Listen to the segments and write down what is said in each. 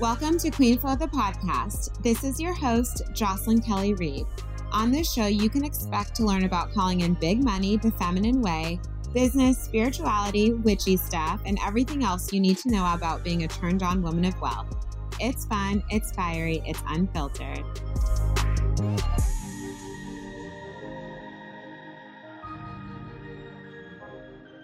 Welcome to Queen Flow the podcast. This is your host, Jocelyn Kelly Reid. On this show, you can expect to learn about calling in big money the feminine way, business, spirituality, witchy stuff, and everything else you need to know about being a turned on woman of wealth. It's fun, it's fiery, it's unfiltered.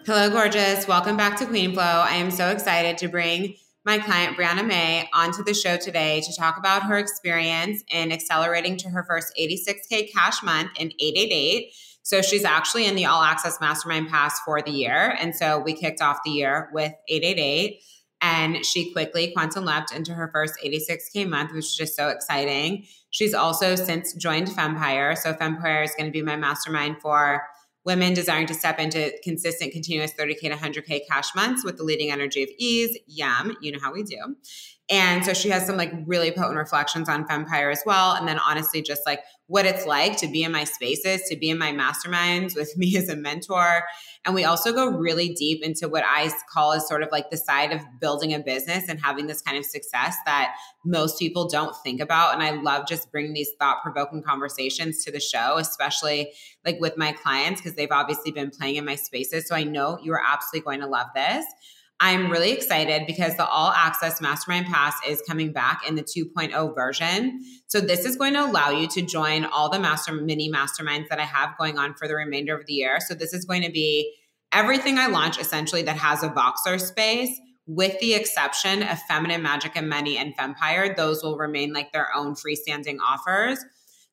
Hello, gorgeous. Welcome back to Queen Flow. I am so excited to bring my client, Breanna May, onto the show today to talk about her experience in accelerating to her first 86K cash month in 888. So she's actually in the All Access Mastermind Pass for the year. And so we kicked off the year with 888 and she quickly quantum leapt into her first 86k month which is just so exciting she's also since joined Femmepire so Femmepire is going to be my mastermind for women desiring to step into consistent, continuous 30K to 100K cash months with the leading energy of ease. Yum, you know how we do. And so she has some like really potent reflections on Femmepire as well. And then honestly, just like what it's like to be in my spaces, to be in my masterminds with me as a mentor. And we also go really deep into what I call as sort of like the side of building a business and having this kind of success that most people don't think about. And I love just bringing these thought provoking conversations to the show, especially like with my clients, because they've obviously been playing in my spaces. So I know you are absolutely going to love this. I'm really excited because the All Access Mastermind Pass is coming back in the 2.0 version. So this is going to allow you to join all the master mini masterminds that I have going on for the remainder of the year. So this is going to be everything I launch essentially that has a Voxer space with the exception of Feminine Magic and Money and Femmepire. Those will remain like their own freestanding offers.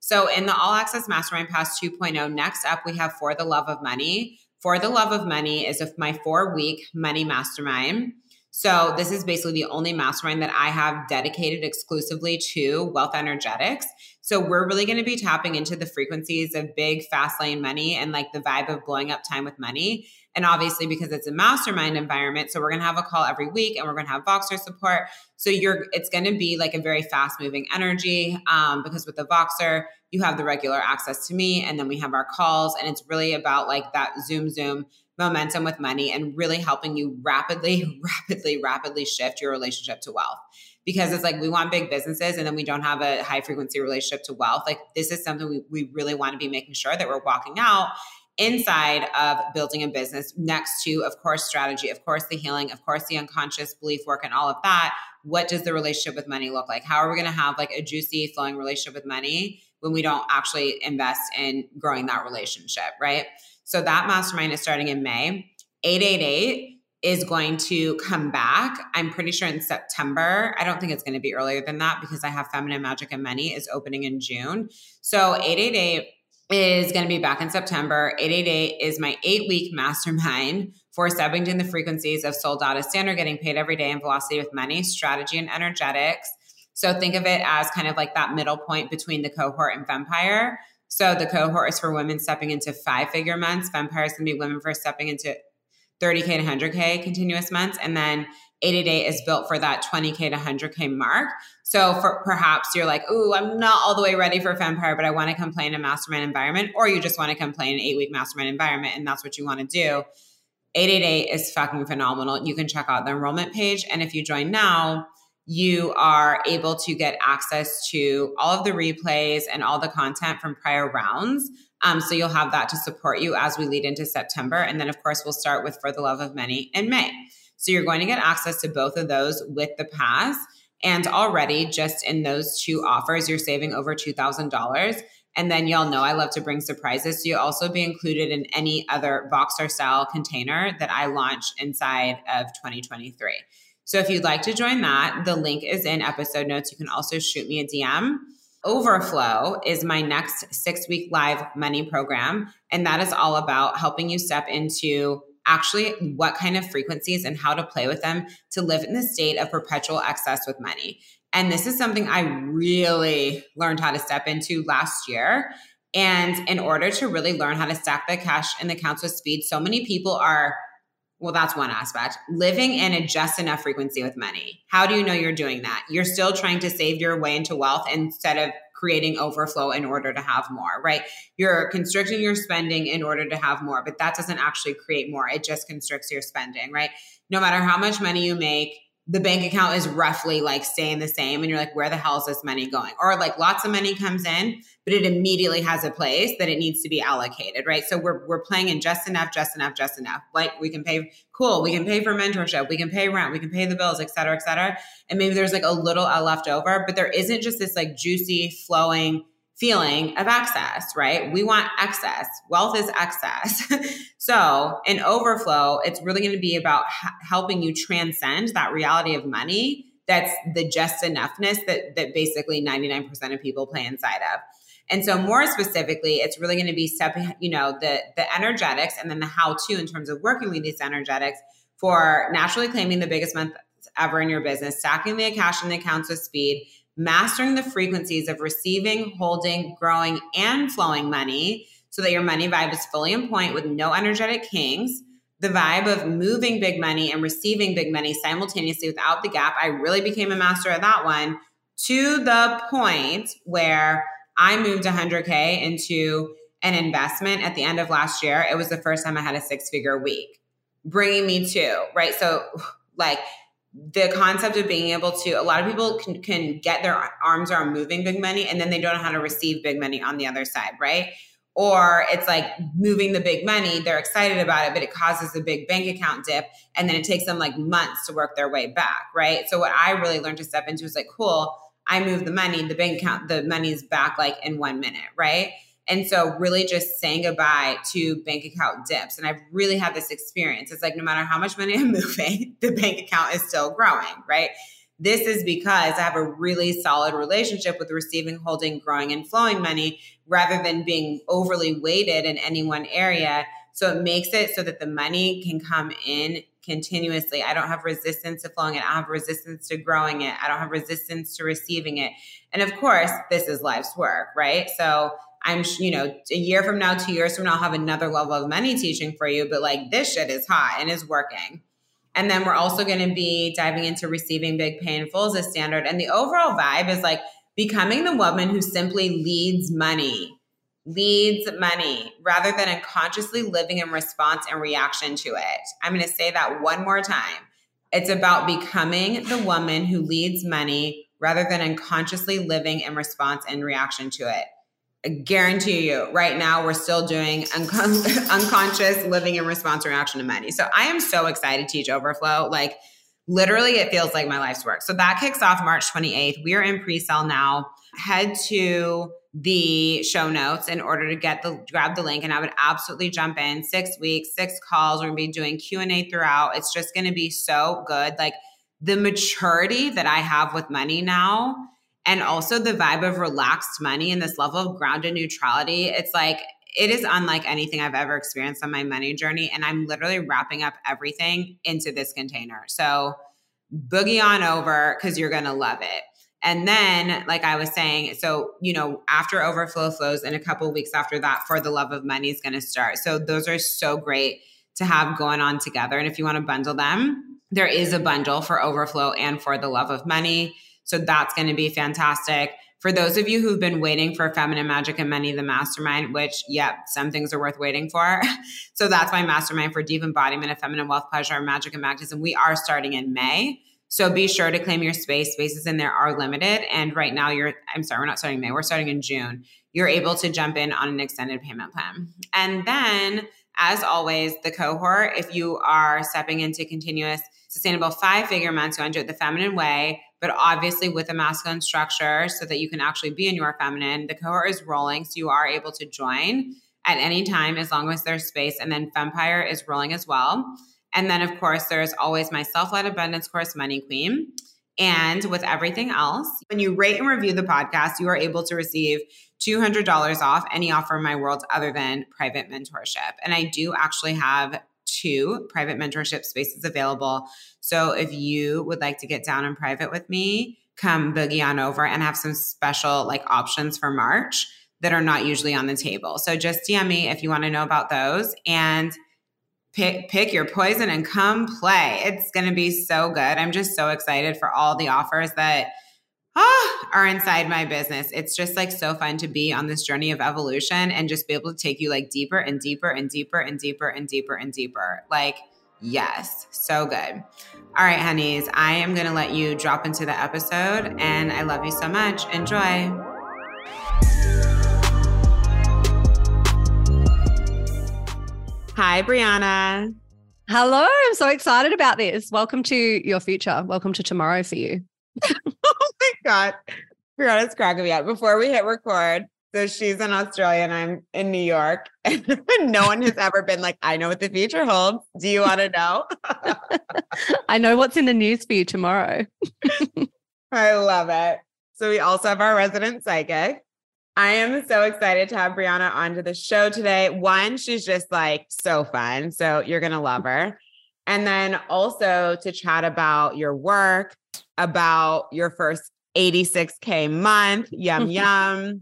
So in the All Access Mastermind Pass 2.0, next up we have For the Love of Money. For the Love of Money is my four week money mastermind. So, this is basically the only mastermind that I have dedicated exclusively to wealth energetics. So, we're really going to be tapping into the frequencies of big, fast lane money and like the vibe of blowing up time with money. And obviously, because it's a mastermind environment, so we're going to have a call every week and we're going to have Voxer support. So you're, it's going to be like a very fast moving energy um, because with the Voxer, you have the regular access to me and then we have our calls. And it's really about like that Zoom, Zoom momentum with money and really helping you rapidly, rapidly, rapidly shift your relationship to wealth because it's like we want big businesses and then we don't have a high frequency relationship to wealth. Like this is something we, we really want to be making sure that we're walking out inside of building a business next to of course strategy of course the healing of course the unconscious belief work and all of that. What does the relationship with money look like? How are we going to have like a juicy flowing relationship with money when we don't actually invest in growing that relationship right? So that mastermind is starting in may. 888 is going to come back. I'm pretty sure in September. I don't think it's going to be earlier than that because I have Feminine Magic and Money is opening in June. So 888 is going to be back in September. 888 is my eight week mastermind for stepping in the frequencies of soul data standard, getting paid every day, and velocity with money, strategy, and energetics. So think of it as kind of like that middle point between the cohort and Femmepire. So the cohort is for women stepping into five figure months. Femmepire is going to be women for stepping into 30K to 100K continuous months. And then 888 is built for that 20K to 100K mark. So for perhaps you're like, ooh, I'm not all the way ready for Femmepire, but I want to come play in a mastermind environment, or you just want to come play in an eight week mastermind environment and that's what you want to do. 888 is fucking phenomenal. You can check out the enrollment page. And if you join now, you are able to get access to all of the replays and all the content from prior rounds. Um, so you'll have that to support you as we lead into September. And then, of course, we'll start with For the Love of Money in May. So you're going to get access to both of those with the pass. And already, just in those two offers, you're saving over $2,000. And then y'all know I love to bring surprises. So you'll also be included in any other Voxer style container that I launch inside of 2023. So if you'd like to join that, the link is in episode notes. You can also shoot me a DM. Overflow is my next six week live money program. And that is all about helping you step into actually what kind of frequencies and how to play with them to live in the state of perpetual excess with money. And this is something I really learned how to step into last year. And in order to really learn how to stack the cash in the accounts with speed, so many people are, well, that's one aspect, living in a just enough frequency with money. How do you know you're doing that? You're still trying to save your way into wealth instead of creating overflow in order to have more, right? You're constricting your spending in order to have more, but that doesn't actually create more. It just constricts your spending, right? No matter how much money you make, the bank account is roughly like staying the same and you're like where the hell is this money going or like lots of money comes in but it immediately has a place that it needs to be allocated right so we're, we're playing in just enough just enough just enough like we can pay cool we can pay for mentorship we can pay rent we can pay the bills et cetera et cetera and maybe there's like a little left over but there isn't just this like juicy flowing feeling of excess, right? We want excess. Wealth is excess. so, in overflow, it's really going to be about h- helping you transcend that reality of money that's the just enoughness that that basically 99% of people play inside of. And so more specifically, it's really going to be stepping, you know, the the energetics and then the how to in terms of working with these energetics for naturally claiming the biggest month ever in your business, stacking the cash in the accounts with speed, mastering the frequencies of receiving, holding, growing, and flowing money so that your money vibe is fully in point with no energetic kings. The vibe of moving big money and receiving big money simultaneously without the gap. I really became a master at that one to the point where I moved 100K into an investment at the end of last year. It was the first time I had a six figure week, bringing me to, right? So, like, the concept of being able to a lot of people can, can get their arms around moving big money and then they don't know how to receive big money on the other side right or it's like moving the big money they're excited about it but it causes a big bank account dip and then it takes them like months to work their way back right so what i really learned to step into is like cool i move the money the bank account the money's back like in one minute right and so, really just saying goodbye to bank account dips. And I've really had this experience. It's like no matter how much money I'm moving, the bank account is still growing, right? This is because I have a really solid relationship with receiving, holding, growing, and flowing money rather than being overly weighted in any one area. So it makes it so that the money can come in continuously. I don't have resistance to flowing it. I have resistance to growing it. I don't have resistance to receiving it. And of course, this is life's work, right? So I'm, you know, a year from now, two years from now, I'll have another level of money teaching for you. But like this shit is hot and is working. And then we're also going to be diving into receiving big pay full as a standard. And the overall vibe is like becoming the woman who simply leads money, leads money rather than unconsciously living in response and reaction to it. I'm going to say that one more time. It's about becoming the woman who leads money rather than unconsciously living in response and reaction to it. I guarantee you, right now, we're still doing unconscious living in response and reaction to money. So I am so excited to teach Overflow. Like, literally, it feels like my life's work. So that kicks off March 28th. We are in pre sale now. Head to the show notes in order to get the grab the link and i would absolutely jump in six weeks six calls we're to be doing q&a throughout it's just to be so good like the maturity that i have with money now and also the vibe of relaxed money and this level of grounded neutrality. It's like, it is unlike anything I've ever experienced on my money journey. And I'm literally wrapping up everything into this container. So boogie on over because you're to love it. And then, like I was saying, so, you know, after overflow flows in a couple weeks after that, for the love of money is going to start. So those are so great to have going on together. And if you want to bundle them, there is a bundle for overflow and for the love of money. So that's going to be fantastic. For those of you who've been waiting for Feminine Magic and Money, the mastermind, which, yep, some things are worth waiting for. so that's my mastermind for deep embodiment of feminine wealth, pleasure, magic, and magnetism. We are starting in May. So be sure to claim your space. Spaces in there are limited. And right now, you're, I'm sorry, we're not starting May, we're starting in June. You're able to jump in on an extended payment plan. And then, as always, the cohort, if you are stepping into continuous, sustainable five figure months, you want to do it the feminine way but obviously with a masculine structure so that you can actually be in your feminine. The cohort is rolling, so you are able to join at any time as long as there's space. And then Femmepire is rolling as well. And then, of course, there's always my self led abundance course, Money Queen. And with everything else, when you rate and review the podcast, you are able to receive $200 off any offer in my world other than private mentorship. And I do actually have two private mentorship spaces available. So if you would like to get down in private with me, come boogie on over and have some special like options for March that are not usually on the table. So just DM me if you want to know about those and pick pick your poison and come play. It's going to be so good. I'm just so excited for all the offers that ah, are inside my business. It's just like so fun to be on this journey of evolution and just be able to take you like deeper and deeper and deeper and deeper and deeper and deeper. Like Yes, so good. All right, honeys, I am going to let you drop into the episode, and I love you so much. Enjoy. Hi, Breanna. Hello, I'm so excited about this. Welcome to your future. Welcome to tomorrow for you. oh my God. Breanna's cracking me up. Before we hit record, so she's in Australia and I'm in New York. And no one has ever been like, I know what the future holds. Do you want to know? I know what's in the news for you tomorrow. I love it. So we also have our resident psychic. I am so excited to have Breanna onto the show today. One, she's just like so fun. So you're going to love her. And then also to chat about your work, about your first 86K month. Yum, yum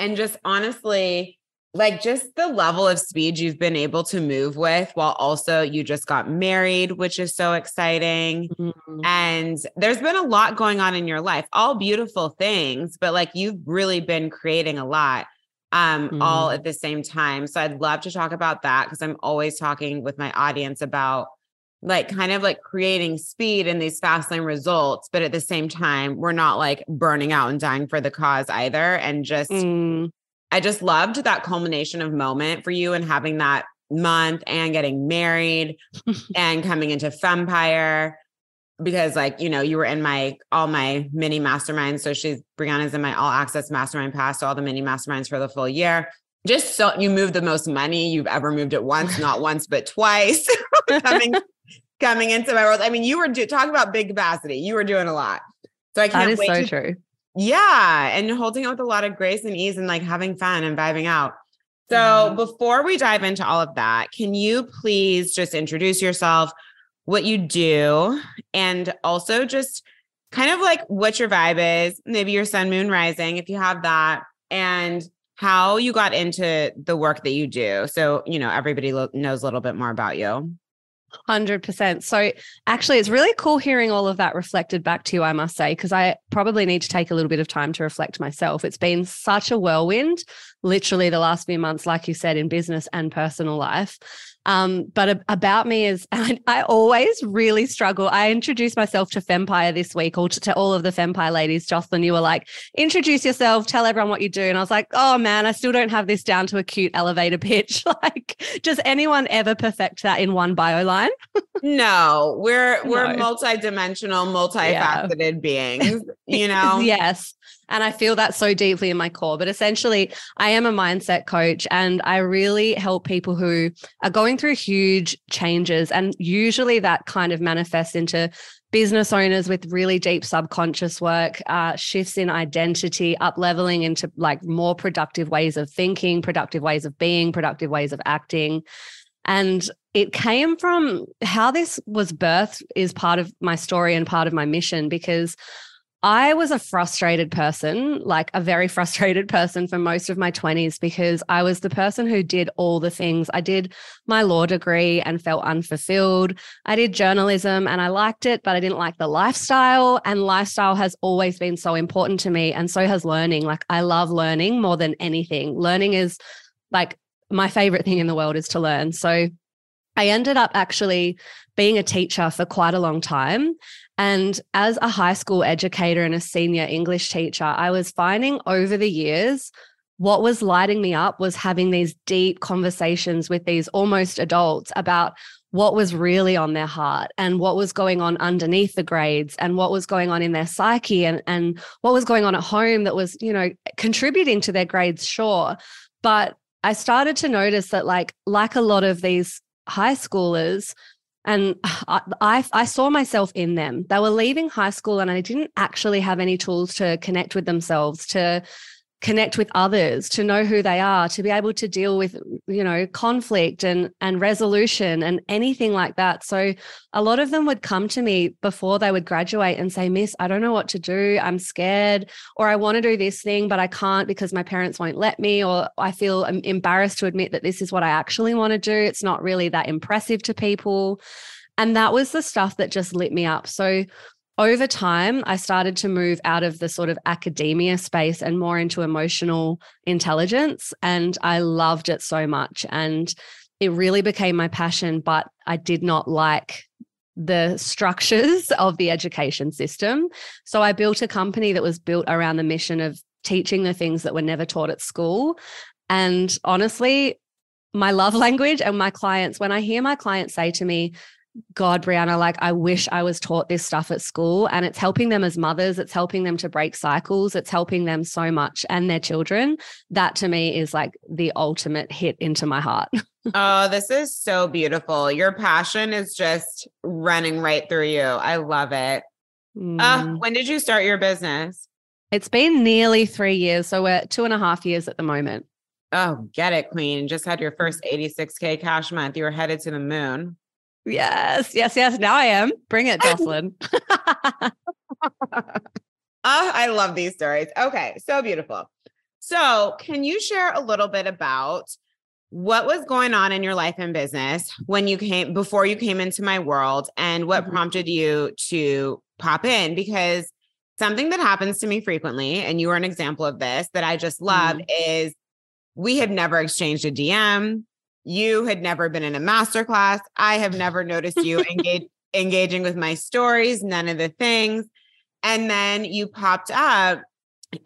and just honestly, like just the level of speed you've been able to move with while also you just got married, which is so exciting. Mm-hmm. And there's been a lot going on in your life, all beautiful things, but like you've really been creating a lot um mm-hmm. all at the same time. So I'd love to talk about that because I'm always talking with my audience about like kind of like creating speed and these fast lane results, but at the same time, we're not like burning out and dying for the cause either. And just, mm. I just loved that culmination of moment for you and having that month and getting married and coming into Femmepire because like, you know, you were in my, all my mini masterminds. So she's, Breanna's in my all access mastermind pass. So all the mini masterminds for the full year just so you moved the most money you've ever moved it once, not once, but twice. coming coming into my world. I mean, you were do- talking about big capacity. You were doing a lot. So I can't that is wait. so to, true. Yeah. And holding it with a lot of grace and ease and like having fun and vibing out. So mm-hmm. before we dive into all of that, can you please just introduce yourself, what you do, and also just kind of like what your vibe is, maybe your sun, moon, rising, if you have that, and how you got into the work that you do. So, you know, everybody lo- knows a little bit more about you. 100%. So, actually, it's really cool hearing all of that reflected back to you, I must say, because I probably need to take a little bit of time to reflect myself. It's been such a whirlwind, literally, the last few months, like you said, in business and personal life. Um, but about me is I, I, always really struggle. I introduced myself to Femmepire this week, or to, to, all of the Femmepire ladies. Jocelyn, you were like, introduce yourself, tell everyone what you do. And I was like, oh man, I still don't have this down to a cute elevator pitch. like, does anyone ever perfect that in one bio line? no, we're we're no. multi-dimensional, multifaceted yeah. beings, you know? yes. And I feel that so deeply in my core. But essentially, I am a mindset coach and I really help people who are going through huge changes. And usually that kind of manifests into business owners with really deep subconscious work, uh, shifts in identity, up leveling into like more productive ways of thinking, productive ways of being, productive ways of acting. And it came from how this was birthed is part of my story and part of my mission because I was a frustrated person, like a very frustrated person for most of my 20s because I was the person who did all the things. I did my law degree and felt unfulfilled. I did journalism and I liked it, but I didn't like the lifestyle. And lifestyle has always been so important to me. And so has learning. Like, I love learning more than anything. Learning is like my favorite thing in the world is to learn. So, I ended up actually being a teacher for quite a long time. And as a high school educator and a senior English teacher, I was finding over the years what was lighting me up was having these deep conversations with these almost adults about what was really on their heart and what was going on underneath the grades and what was going on in their psyche and, and what was going on at home that was, you know, contributing to their grades, sure. But I started to notice that, like, like a lot of these high schoolers, and I, I, I saw myself in them. They were leaving high school, and I didn't actually have any tools to connect with themselves, to connect with others to know who they are to be able to deal with you know conflict and and resolution and anything like that. So a lot of them would come to me before they would graduate and say miss i don't know what to do. I'm scared or i want to do this thing but i can't because my parents won't let me or i feel embarrassed to admit that this is what i actually want to do. It's not really that impressive to people. And that was the stuff that just lit me up. So over time, I started to move out of the sort of academia space and more into emotional intelligence. And I loved it so much. And it really became my passion, but I did not like the structures of the education system. So I built a company that was built around the mission of teaching the things that were never taught at school. And honestly, my love language and my clients, when I hear my clients say to me, God, Breanna, like I wish I was taught this stuff at school. And it's helping them as mothers, it's helping them to break cycles, it's helping them so much and their children. That to me is like the ultimate hit into my heart. oh, this is so beautiful. Your passion is just running right through you. I love it. Mm. Uh, when did you start your business? It's been nearly three years. So we're two and a half years at the moment. Oh, get it, Queen. Just had your first 86K cash month. You were headed to the moon. Yes, yes, yes. Now I am. Bring it, Jocelyn. oh, I love these stories. Okay, so beautiful. So, can you share a little bit about what was going on in your life and business when you came before you came into my world and what mm-hmm. prompted you to pop in? Because something that happens to me frequently, and you are an example of this that I just love, mm-hmm. is we had never exchanged a DM. You had never been in a masterclass. I have never noticed you engage, engaging with my stories, none of the things. And then you popped up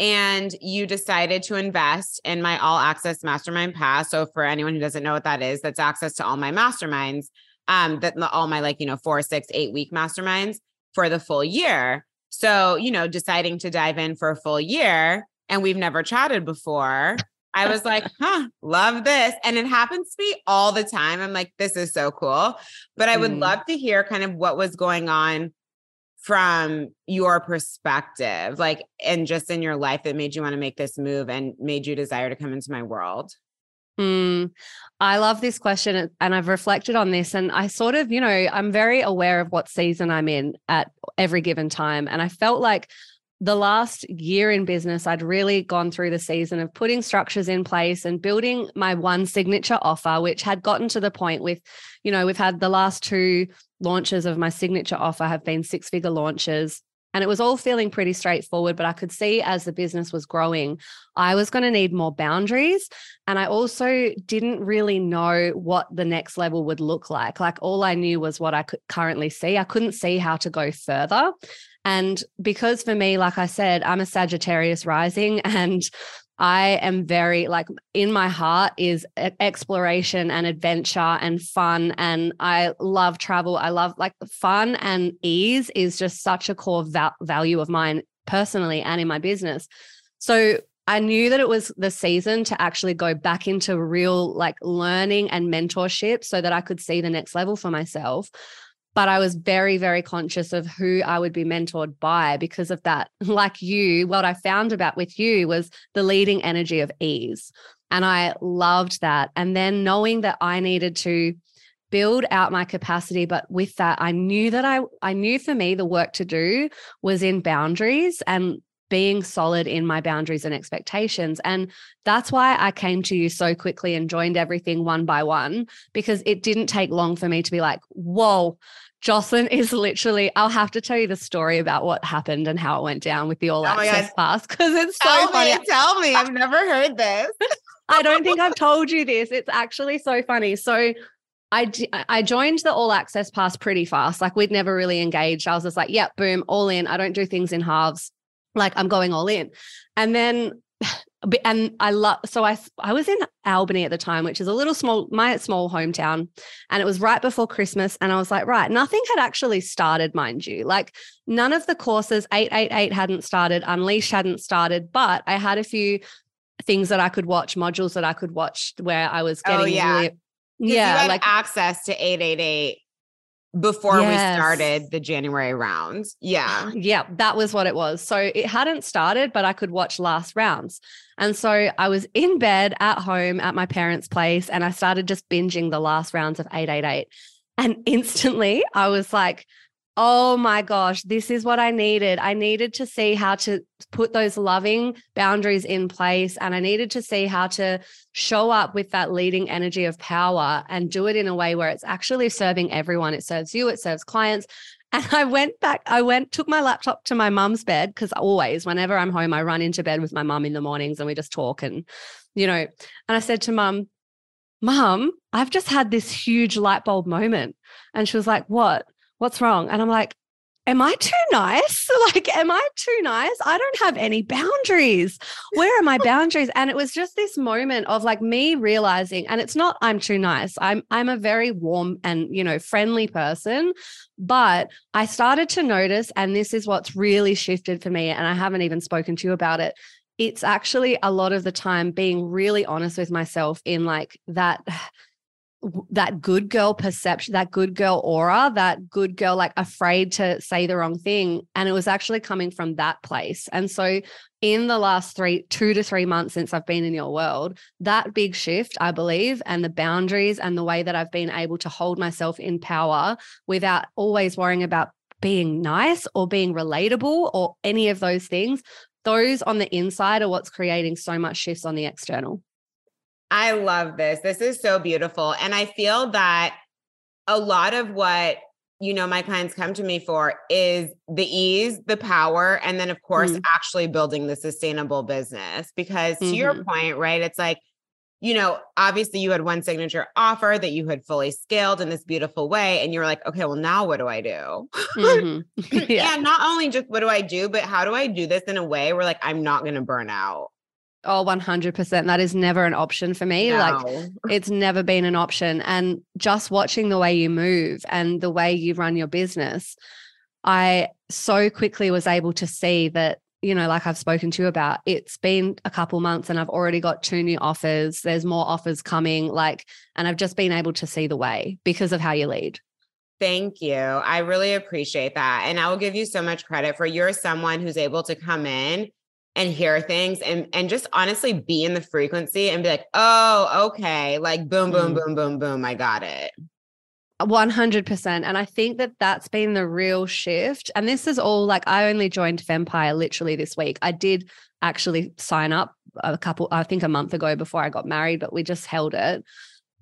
and you decided to invest in my all access mastermind pass. So for anyone who doesn't know what that is, that's access to all my masterminds, um, that all my like, you know, four, six, eight week masterminds for the full year. So, you know, deciding to dive in for a full year and we've never chatted before. I was like, huh, love this. And it happens to me all the time. I'm like, this is so cool. But I would mm. love to hear kind of what was going on from your perspective, like, and just in your life that made you want to make this move and made you desire to come into my world. Mm, I love this question and I've reflected on this. And I sort of, you know, I'm very aware of what season I'm in at every given time. And I felt like the last year in business, I'd really gone through the season of putting structures in place and building my one signature offer, which had gotten to the point with, you know, we've had the last two launches of my signature offer have been six figure launches. And it was all feeling pretty straightforward, but I could see as the business was growing, I was going to need more boundaries. And I also didn't really know what the next level would look like. Like all I knew was what I could currently see. I couldn't see how to go further. And because for me, like I said, I'm a Sagittarius rising and I am very like in my heart is exploration and adventure and fun. And I love travel. I love like fun and ease is just such a core val- value of mine personally and in my business. So I knew that it was the season to actually go back into real like learning and mentorship so that I could see the next level for myself but I was very, very conscious of who I would be mentored by because of that. Like you, what I found about with you was the leading energy of ease. And I loved that. And then knowing that I needed to build out my capacity but with that i knew that i i knew for me the work to do was in boundaries and being solid in my boundaries and expectations and that's why i came to you so quickly and joined everything one by one because it didn't take long for me to be like whoa Jocelyn is literally, I'll have to tell you the story about what happened and how it went down with the All oh Access Pass because it's so tell funny. Me, tell me, I've never heard this. I don't think I've told you this. It's actually so funny. So I, I joined the All Access Pass pretty fast. Like we'd never really engaged. I was just like, yep, yeah, boom, all in. I don't do things in halves. Like I'm going all in. And then and I love so I I was in Albany at the time, which is a little small my small hometown, and it was right before Christmas, and I was like, right, nothing had actually started, mind you, like none of the courses eight eight eight hadn't started, Unleash hadn't started, but I had a few things that I could watch, modules that I could watch where I was oh, getting oh, yeah. Really, yeah, like access to 888 before yes. we started the January rounds. Yeah. Yeah, that was what it was. So it hadn't started, but I could watch last rounds. And so I was in bed at home at my parents' place and I started just binging the last rounds of 888. And instantly I was like, oh my gosh, this is what I needed. I needed to see how to put those loving boundaries in place. And I needed to see how to show up with that leading energy of power and do it in a way where it's actually serving everyone. It serves you, it serves clients. And I went back, I went, took my laptop to my mum's bed because always, whenever I'm home, I run into bed with my mum in the mornings and we just talk and, you know, and I said to mum, Mom, I've just had this huge light bulb moment. And she was like, What? What's wrong? And I'm like, am I too nice? Like, am I too nice? I don't have any boundaries. Where are my boundaries? And it was just this moment of like me realizing, and it's not I'm too nice. I'm I'm a very warm and you know friendly person, but I started to notice, and this is what's really shifted for me, and I haven't even spoken to you about it. It's actually a lot of the time being really honest with myself in like that that good girl perception, that good girl aura, that good girl, like afraid to say the wrong thing. And it was actually coming from that place. And so, in the last three, two to three months since I've been in your world, that big shift, I believe, and the boundaries and the way that I've been able to hold myself in power without always worrying about being nice or being relatable or any of those things, those on the inside are what's creating so much shifts on the external. I love this. This is so beautiful. And I feel that a lot of what you know my clients come to me for is the ease the power and then of course mm. actually building the sustainable business because to mm-hmm. your point right it's like you know obviously you had one signature offer that you had fully scaled in this beautiful way and you're like okay well now what do i do mm-hmm. yeah. not only just what do i do but how do i do this in a way where like i'm not going to burn out Oh, 100%. That is never an option for me. No. Like, it's never been an option. And just watching the way you move and the way you run your business, I so quickly was able to see that, you know, like I've spoken to you about, it's been a couple months and I've already got two new offers. There's more offers coming. Like, and I've just been able to see the way because of how you lead. Thank you. I really appreciate that. And I will give you so much credit for you're someone who's able to come in and hear things and and just honestly be in the frequency and be like, "Oh, okay." Like boom boom mm. boom boom boom, I got it. 100% and I think that that's been the real shift and this is all like I only joined Femmepire literally this week. I did actually sign up a couple I think a month ago before I got married, but we just held it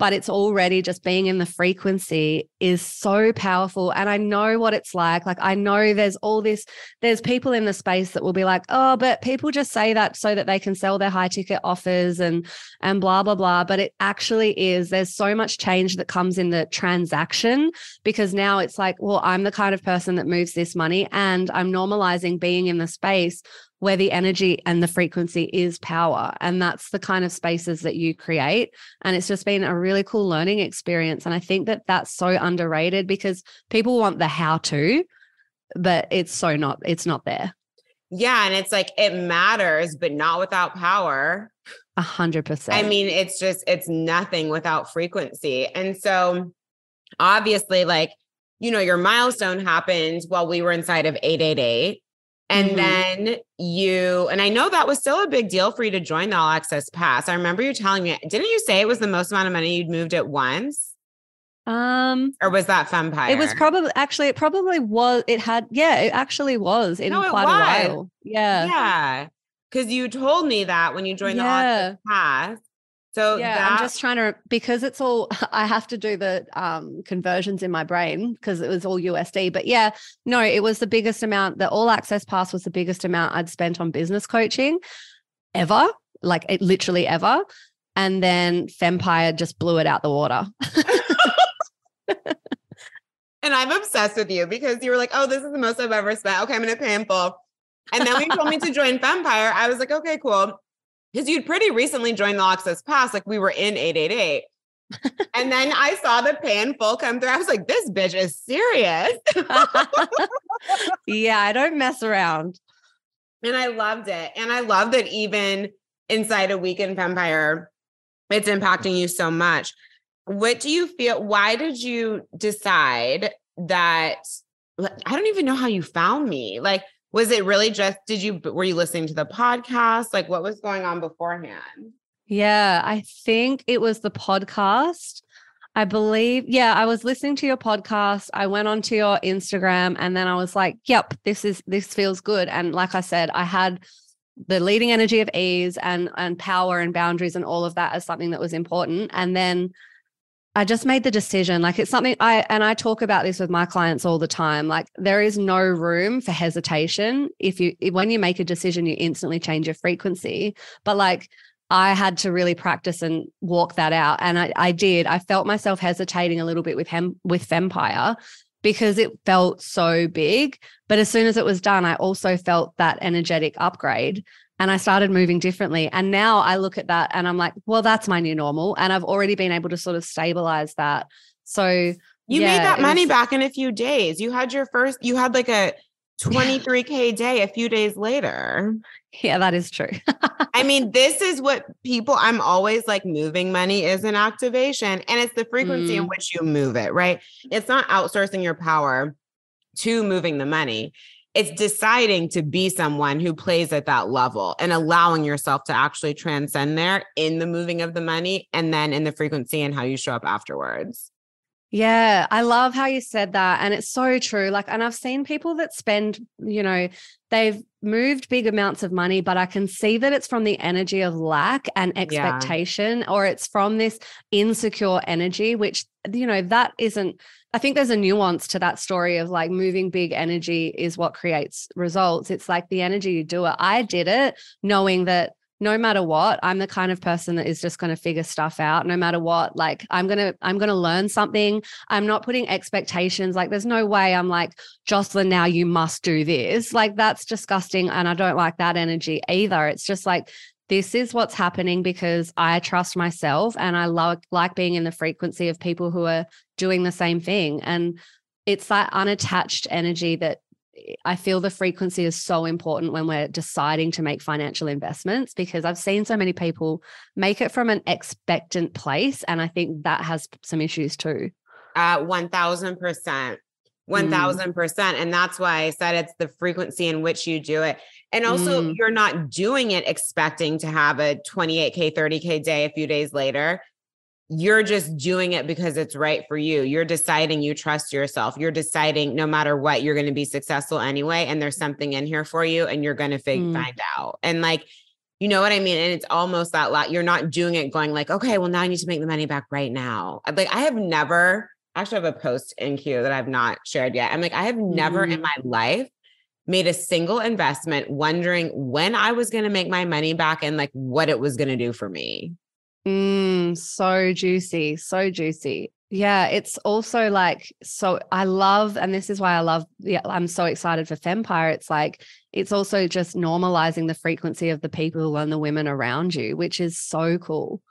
but it's already just being in the frequency is so powerful. And I know what it's like. Like, I know there's all this, there's people in the space that will be like, oh, but people just say that so that they can sell their high ticket offers and, and blah, blah, blah. But it actually is, there's so much change that comes in the transaction because now it's like, well, I'm the kind of person that moves this money and I'm normalizing being in the space where the energy and the frequency is power. And that's the kind of spaces that you create. And it's just been a really cool learning experience. And I think that that's so underrated because people want the how to, but it's so not, it's not there. Yeah. And it's like it matters, but not without power. A hundred percent. I mean, it's just, it's nothing without frequency. And so obviously, like, you know, your milestone happened while we were inside of 888 and mm-hmm. then you, and I know that was still a big deal for you to join the All Access Pass. I remember you telling me, didn't you say it was the most amount of money you'd moved at once? Um, or was that Femmepire? It was probably actually it probably was. It had yeah, it actually was in no, quite was. a while. Yeah, yeah, because you told me that when you joined yeah. the All Access Pass. So yeah, that- I'm just trying to because it's all I have to do the um, conversions in my brain because it was all USD. But yeah, no, it was the biggest amount. The all access pass was the biggest amount I'd spent on business coaching ever, like it literally ever. And then Femmepire just blew it out the water. and I'm obsessed with you because you were like, "Oh, this is the most I've ever spent. Okay, I'm gonna pay in full." And then when you told me to join Femmepire, I was like, "Okay, cool." Because you'd pretty recently joined the Access Pass, like we were in 888. and then I saw the pay in full come through. I was like, this bitch is serious. yeah, I don't mess around. And I loved it. And I love that even inside a weekend Femmepire, it's impacting you so much. What do you feel? Why did you decide that? I don't even know how you found me. Like, was it really just did you were you listening to the podcast? Like what was going on beforehand? Yeah i think it was the podcast. I believe yeah i was listening to your podcast. I went onto your instagram and then i was like yep this is this feels good. And like i said i had the leading energy of ease and and power and boundaries and all of that as something that was important. And then I just made the decision. Like it's something I, and I talk about this with my clients all the time. Like there is no room for hesitation. If you, when you make a decision, you instantly change your frequency. But like, I had to really practice and walk that out. And I, I did. I felt myself hesitating a little bit with hem with Femmepire because it felt so big. But as soon as it was done, I also felt that energetic upgrade and I started moving differently. And now I look at that and I'm like, well, that's my new normal. And I've already been able to sort of stabilize that. So you yeah, made that money was- back in a few days. You had your first, you had like a 23K day a few days later. Yeah, that is true. I mean, this is what people, I'm always like moving money is an activation and it's the frequency mm. in which you move it, right? It's not outsourcing your power to moving the money it's deciding to be someone who plays at that level and allowing yourself to actually transcend there in the moving of the money and then in the frequency and how you show up afterwards. Yeah, I love how you said that. And it's so true. Like, and I've seen people that spend, you know, they've moved big amounts of money, but I can see that it's from the energy of lack and expectation, yeah. or it's from this insecure energy, which, you know, that isn't I think there's a nuance to that story of like moving big energy is what creates results. It's like the energy you do it. I did it knowing that no matter what, I'm the kind of person that is just going to figure stuff out no matter what. Like I'm going to I'm going to learn something. I'm not putting expectations. Like there's no way I'm like Jocelyn now you must do this. Like that's disgusting and I don't like that energy either. It's just like this is what's happening because I trust myself and I love like being in the frequency of people who are doing the same thing. And it's that unattached energy that eh, I feel the frequency is so important when we're deciding to make financial investments because I've seen so many people make it from an expectant place. And I think that has some issues too. Uh, 1000%. 1000%. Mm. And that's why I said it's the frequency in which you do it. And also, mm. you're not doing it expecting to have a 28K, 30K day a few days later. You're just doing it because it's right for you. You're deciding you trust yourself. You're deciding no matter what, you're going to be successful anyway. And there's something in here for you and you're going to mm. find out. And like, you know what I mean? And it's almost that lot. You're not doing it going like, okay, well, now I need to make the money back right now. Like, I have never actually I have a post in queue that I've not shared yet. I'm like, I have never mm. in my life made a single investment wondering when I was going to make my money back and like what it was going to do for me. Mm, so juicy, so juicy. Yeah, it's also like so I love and this is why I love yeah, I'm so excited for Femmepire. It's like it's also just normalizing the frequency of the people and the women around you, which is so cool.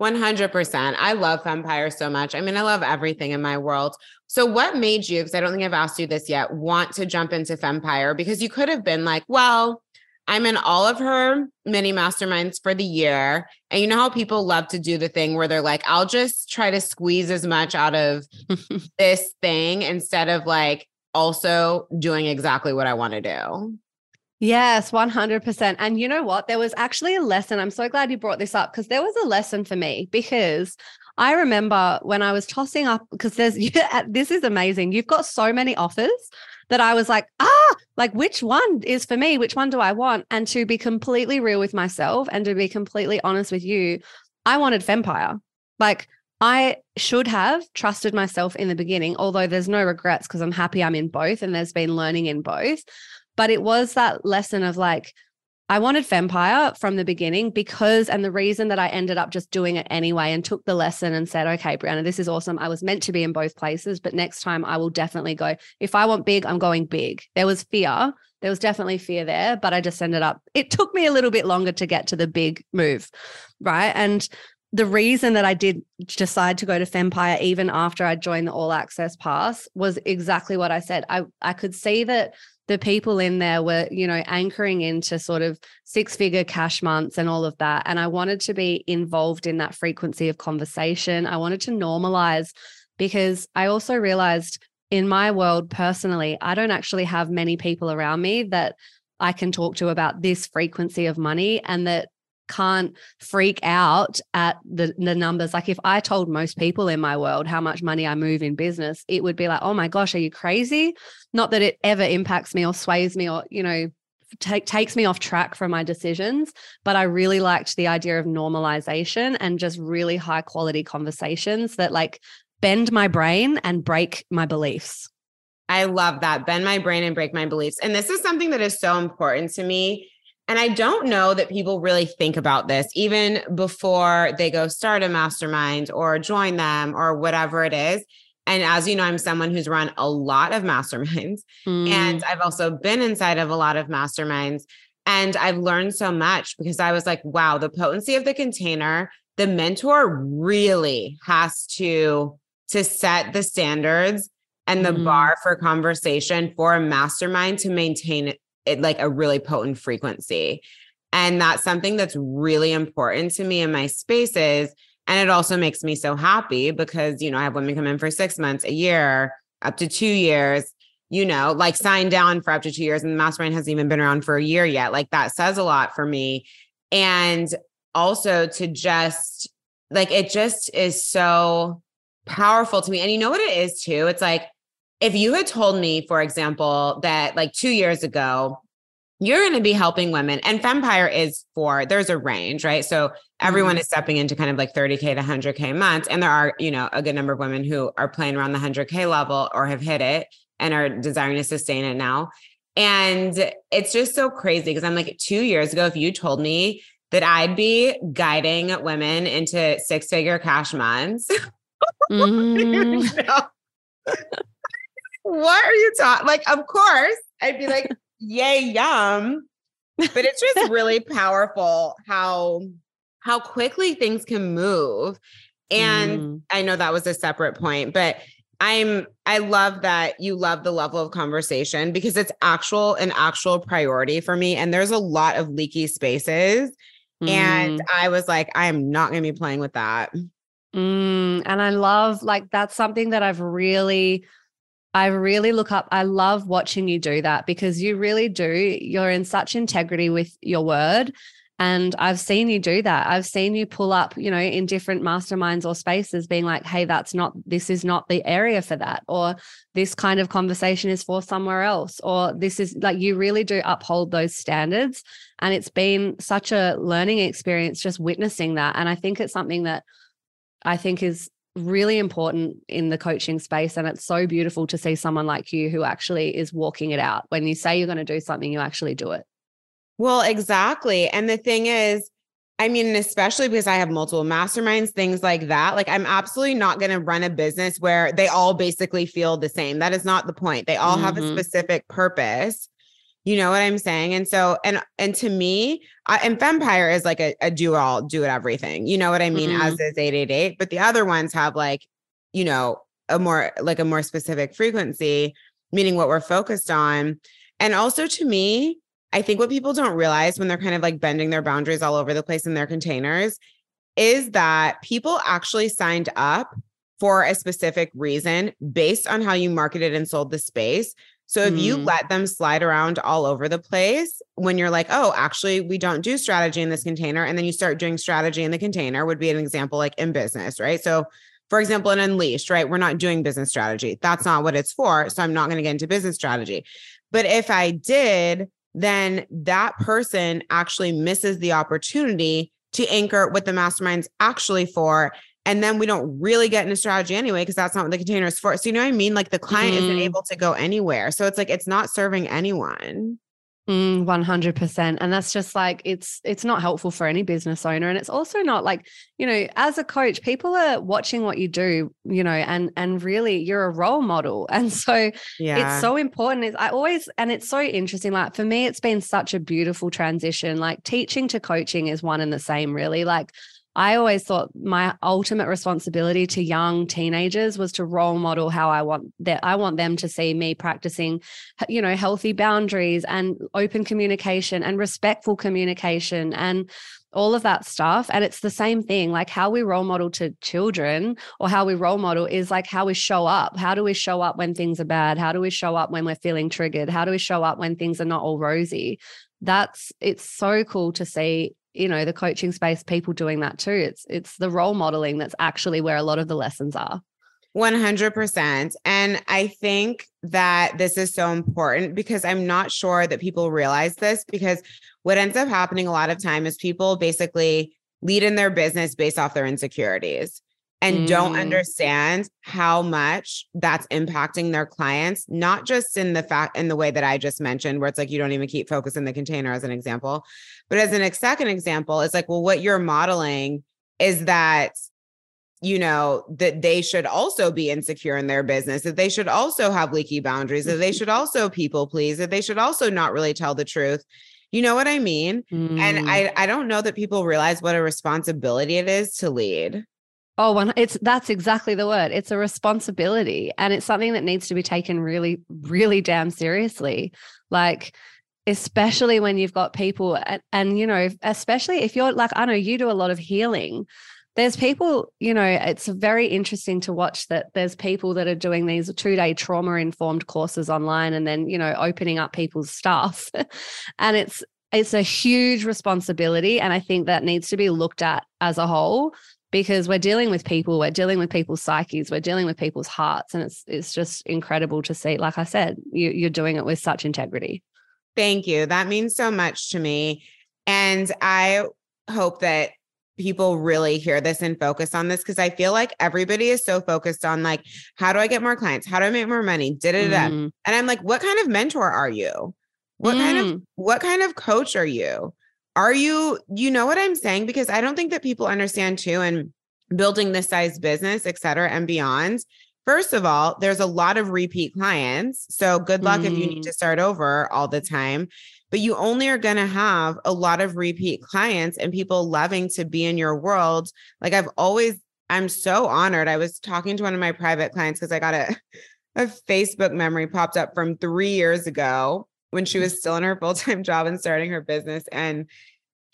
100%. I love Femmepire so much. I mean, I love everything in my world. So, what made you, because I don't think I've asked you this yet, want to jump into Femmepire? Because you could have been like, well, I'm in all of her mini masterminds for the year. And you know how people love to do the thing where they're like, I'll just try to squeeze as much out of this thing instead of like also doing exactly what I want to do. Yes, 100%. And you know what? There was actually a lesson. I'm so glad you brought this up because there was a lesson for me because I remember when I was tossing up because there's this is amazing. You've got so many offers that I was like, ah, like which one is for me? Which one do I want? And to be completely real with myself and to be completely honest with you, I wanted Femmepire. Like I should have trusted myself in the beginning, although there's no regrets because I'm happy I'm in both and there's been learning in both. But it was that lesson of like, I wanted Femmepire from the beginning because, and the reason that I ended up just doing it anyway and took the lesson and said, okay, Breanna, this is awesome. I was meant to be in both places, but next time I will definitely go. If I want big, I'm going big. There was fear. There was definitely fear there, but I just ended up, it took me a little bit longer to get to the big move. Right. And the reason that I did decide to go to Femmepire even after I joined the All Access Pass was exactly what I said. I, I could see that the people in there were, you know, anchoring into sort of six figure cash months and all of that. And I wanted to be involved in that frequency of conversation. I wanted to normalize because I also realized in my world personally, I don't actually have many people around me that I can talk to about this frequency of money and that can't freak out at the, the numbers. Like if I told most people in my world how much money I move in business, it would be like, oh my gosh, are you crazy? Not that it ever impacts me or sways me or, you know, take takes me off track from my decisions but i really liked the idea of normalization and just really high quality conversations that like bend my brain and break my beliefs i love that bend my brain and break my beliefs and this is something that is so important to me and I don't know that people really think about this even before they go start a mastermind or join them or whatever it is. And as you know, I'm someone who's run a lot of masterminds mm. and I've also been inside of a lot of masterminds. And I've learned so much because I was like, wow, the potency of the container, the mentor really has to to set the standards and the mm. bar for conversation for a mastermind to maintain it like a really potent frequency. And that's something that's really important to me in my spaces. And it also makes me so happy because, you know, I have women come in for six months, a year, up to two years, you know, like signed down for up to two years. And the mastermind hasn't even been around for a year yet. Like that says a lot for me. And also to just like, it just is so powerful to me. And you know what it is too? It's like, if you had told me, for example, that like two years ago, you're going to be helping women and Femmepire is for there's a range, right? So everyone mm-hmm. is stepping into kind of like 30K to 100K months. And there are, you know, a good number of women who are playing around the 100K level or have hit it and are desiring to sustain it now. And it's just so crazy because I'm like, two years ago, if you told me that I'd be guiding women into six figure cash months, mm. what are you talking? Like, of course, I'd be like, yay, yum. But it's just really powerful how how quickly things can move. And mm. I know that was a separate point, but I'm I love that you love the level of conversation because it's actual an actual priority for me. And there's a lot of leaky spaces. Mm. And I was like, I am not gonna be playing with that. Mm, and I love like that's something that I've really I really look up, I love watching you do that because you really do. You're in such integrity with your word. And I've seen you do that. I've seen you pull up, you know, in different masterminds or spaces, being like, hey, that's not, this is not the area for that. Or this kind of conversation is for somewhere else. Or this is like, you really do uphold those standards. And it's been such a learning experience just witnessing that. And I think it's something that I think is really important in the coaching space. And it's so beautiful to see someone like you who actually is walking it out. When you say you're going to do something, you actually do it. Well, exactly. And the thing is, I mean, especially because I have multiple masterminds, things like that. Like, I'm absolutely not going to run a business where they all basically feel the same. That is not the point. They all mm-hmm. have a mm-hmm. specific purpose. You know what I'm saying? And so, and and to me, I, and Femmepire is like a, a do all, do it everything. You know what I mean? Mm-hmm. As is 888. But the other ones have like, you know, a more like a more specific frequency, meaning what we're focused on. And also to me, I think what people don't realize when they're kind of like bending their boundaries all over the place in their containers is that people actually signed up for a specific reason based on how you marketed and sold the space. So if mm. you let them slide around all over the place, when you're like, oh, actually, we don't do strategy in this container, and then you start doing strategy in the container, would be an example like in business, right? So, for example, in Unleashed, right? We're not doing business strategy. That's not what it's for. So I'm not going to get into business strategy. But if I did, then that person actually misses the opportunity to anchor what the mastermind's actually for and then we don't really get into strategy anyway because that's not what the container is for. So you know what I mean? Like the client mm-hmm. isn't able to go anywhere. So it's like it's not serving anyone. Mm, 100% and that's just like it's it's not helpful for any business owner and it's also not like you know as a coach people are watching what you do you know and and really you're a role model and so yeah. it's so important it's, i always and it's so interesting like for me it's been such a beautiful transition like teaching to coaching is one and the same really like I always thought my ultimate responsibility to young teenagers was to role model how I want that I want them to see me practicing you know healthy boundaries and open communication and respectful communication and all of that stuff. And it's the same thing like how we role model to children or how we role model is like how we show up. How do we show up when things are bad? How do we show up when we're feeling triggered? How do we show up when things are not all rosy? That's it's so cool to see you know the coaching space people doing that too. It's it's the role modeling that's actually where a lot of the lessons are. 100% and i think that this is so important because i'm not sure that people realize this because what ends up happening a lot of time is people basically lead in their business based off their insecurities and Mm. don't understand how much that's impacting their clients, not just in the fact in the way that I just mentioned, where it's like you don't even keep focus in the container as an example, but as an ex- second example, it's like, well, what you're modeling is that you know that they should also be insecure in their business that they should also have leaky boundaries that they should also people please that they should also not really tell the truth you know what i mean Mm. and i i don't know that people realize what a responsibility it is to lead Oh, one, it's that's exactly the word. It's a responsibility and it's something that needs to be taken really, really damn seriously. Like, especially when you've got people, and, and you know, especially if you're like, I know you do a lot of healing. There's people, you know, it's very interesting to watch that there's people that are doing these two day trauma informed courses online and then, you know, opening up people's stuff. and it's, it's a huge responsibility. And I think that needs to be looked at as a whole because we're dealing with people, we're dealing with people's psyches, we're dealing with people's hearts, and it's it's just incredible to see. Like I said, you, you're doing it with such integrity. thank you that means so much to me and i hope that people really hear this and focus on this because i feel like everybody is so focused on like how do i get more clients how do i make more money da, da. Mm, And I'm like, what kind of mentor are you? What kind of mm, what kind of coach are you? Are you you know what I'm saying? Because I don't think that people understand too and building this size business, et cetera, and beyond. First of all, there's a lot of repeat clients. So good luck if you need Mm. to start over all the time. But you only are going to have a lot of repeat clients and people loving to be in your world. Like I've always, I'm so honored. I was talking to one of my private clients because I got a, a Facebook memory popped up from three years ago when she was still in her full-time job and starting her business. And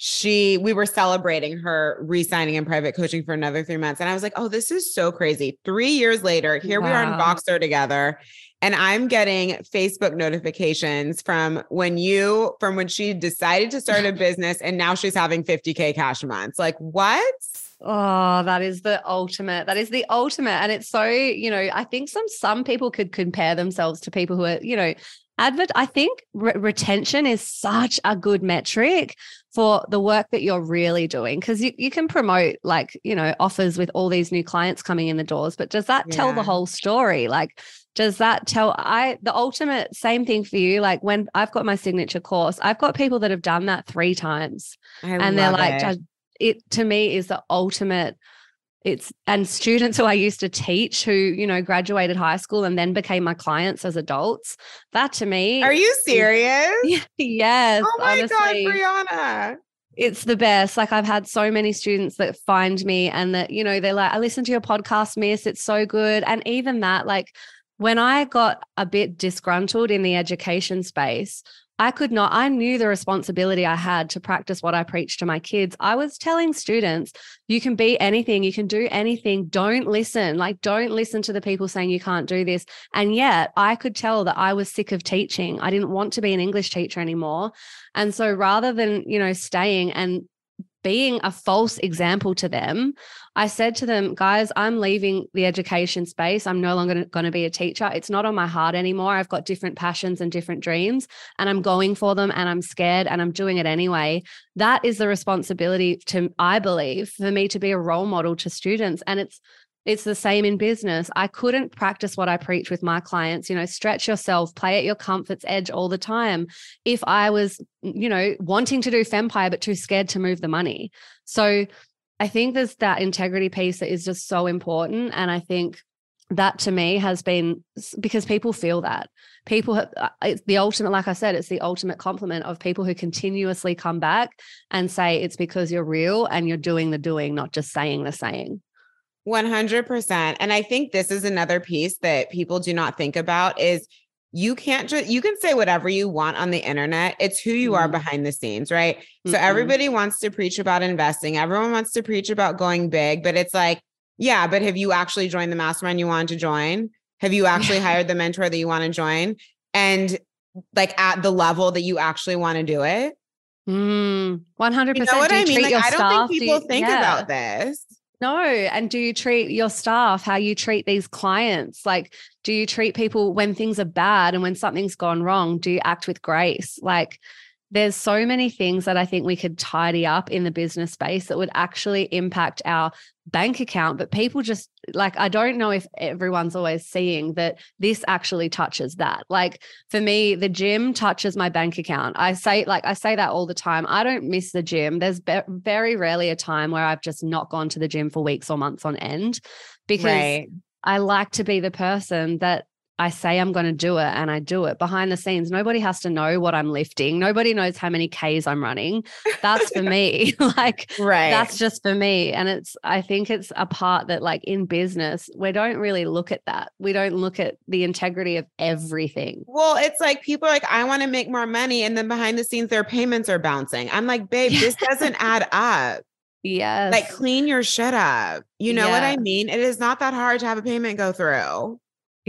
she, we were celebrating her re-signing in private coaching for another three months. And I was like, oh, this is so crazy. Three years later, here we are in Boxer together. And I'm getting Facebook notifications from when you, from when she decided to start a business and now she's having 50K cash months. Like, what? Oh, that is the ultimate. That is the ultimate. And it's so, you know, I think some some people could compare themselves to people who are, you know, advert. I think re- retention is such a good metric for the work that you're really doing because you, you can promote like, you know, offers with all these new clients coming in the doors, but does that tell the whole story? Like, does that tell I the ultimate same thing for you? Like when I've got my signature course, I've got people that have done that three times I and they're like it. It to me is the ultimate it's and students who i used to teach who you know graduated high school and then became my clients as adults that to me Are you serious? yes Oh my honestly God, Breanna. it's the best like i've had so many students that find me and that you know they're like i listen to your podcast miss it's so good and even that like when i got a bit disgruntled in the education space I could not, I knew the responsibility I had to practice what I preach to my kids. I was telling students, you can be anything, you can do anything. Don't listen. Like, don't listen to the people saying you can't do this. And yet I could tell that I was sick of teaching. I didn't want to be an English teacher anymore. And so rather than, you know, staying and being a false example to them, I said to them, guys, I'm leaving the education space. I'm no longer going to be a teacher. It's not on my heart anymore. I've got different passions and different dreams, and I'm going for them and I'm scared and I'm doing it anyway. That is the responsibility to, I believe, for me to be a role model to students. And it's, it's the same in business. I couldn't practice what I preach with my clients, you know, stretch yourself, play at your comfort's edge all the time. If I was, you know, wanting to do Femmepire, but too scared to move the money. So I think there's that integrity piece that is just so important. And I think that to me has been because people feel that people have uh, it's the ultimate like i said it's the ultimate compliment of people who continuously come back and say it's because you're real and you're doing the doing not just saying the saying 100%. And I think this is another piece that people do not think about is you can't just you can say whatever you want on the internet. It's who you are Mhm. behind the scenes, right? So Mhm. everybody wants to preach about investing. Everyone wants to preach about going big, but it's like, yeah, but have you actually joined the mastermind you wanted to join? Have you actually hired the mentor that you want to join? And like at the level that you actually want to do it? Mm, 100% You know what do I mean? Like I don't think do people you- think yeah. about this. No. And do you treat your staff how you treat these clients? Like, do you treat people when things are bad and when something's gone wrong? Do you act with grace? Like, there's so many things that I think we could tidy up in the business space that would actually impact our bank account. But people just like, I don't know if everyone's always seeing that this actually touches that. Like for me, the gym touches my bank account. I say, like, I say that all the time. I don't miss the gym. There's be- very rarely a time where I've just not gone to the gym for weeks or months on end because right. I like to be the person that I say I'm going to do it and I do it behind the scenes. Nobody has to know what I'm lifting. Nobody knows how many Ks I'm running. That's for me. like, right. that's just for me. And it's, I think it's a part that, like, in business, we don't really look at that. We don't look at the integrity of everything. Well, it's like people are like, I want to make more money. And then behind the scenes, their payments are bouncing. I'm like, babe, this doesn't add up. Yes. Like, clean your shit up. You know yeah. what I mean? It is not that hard to have a payment go through.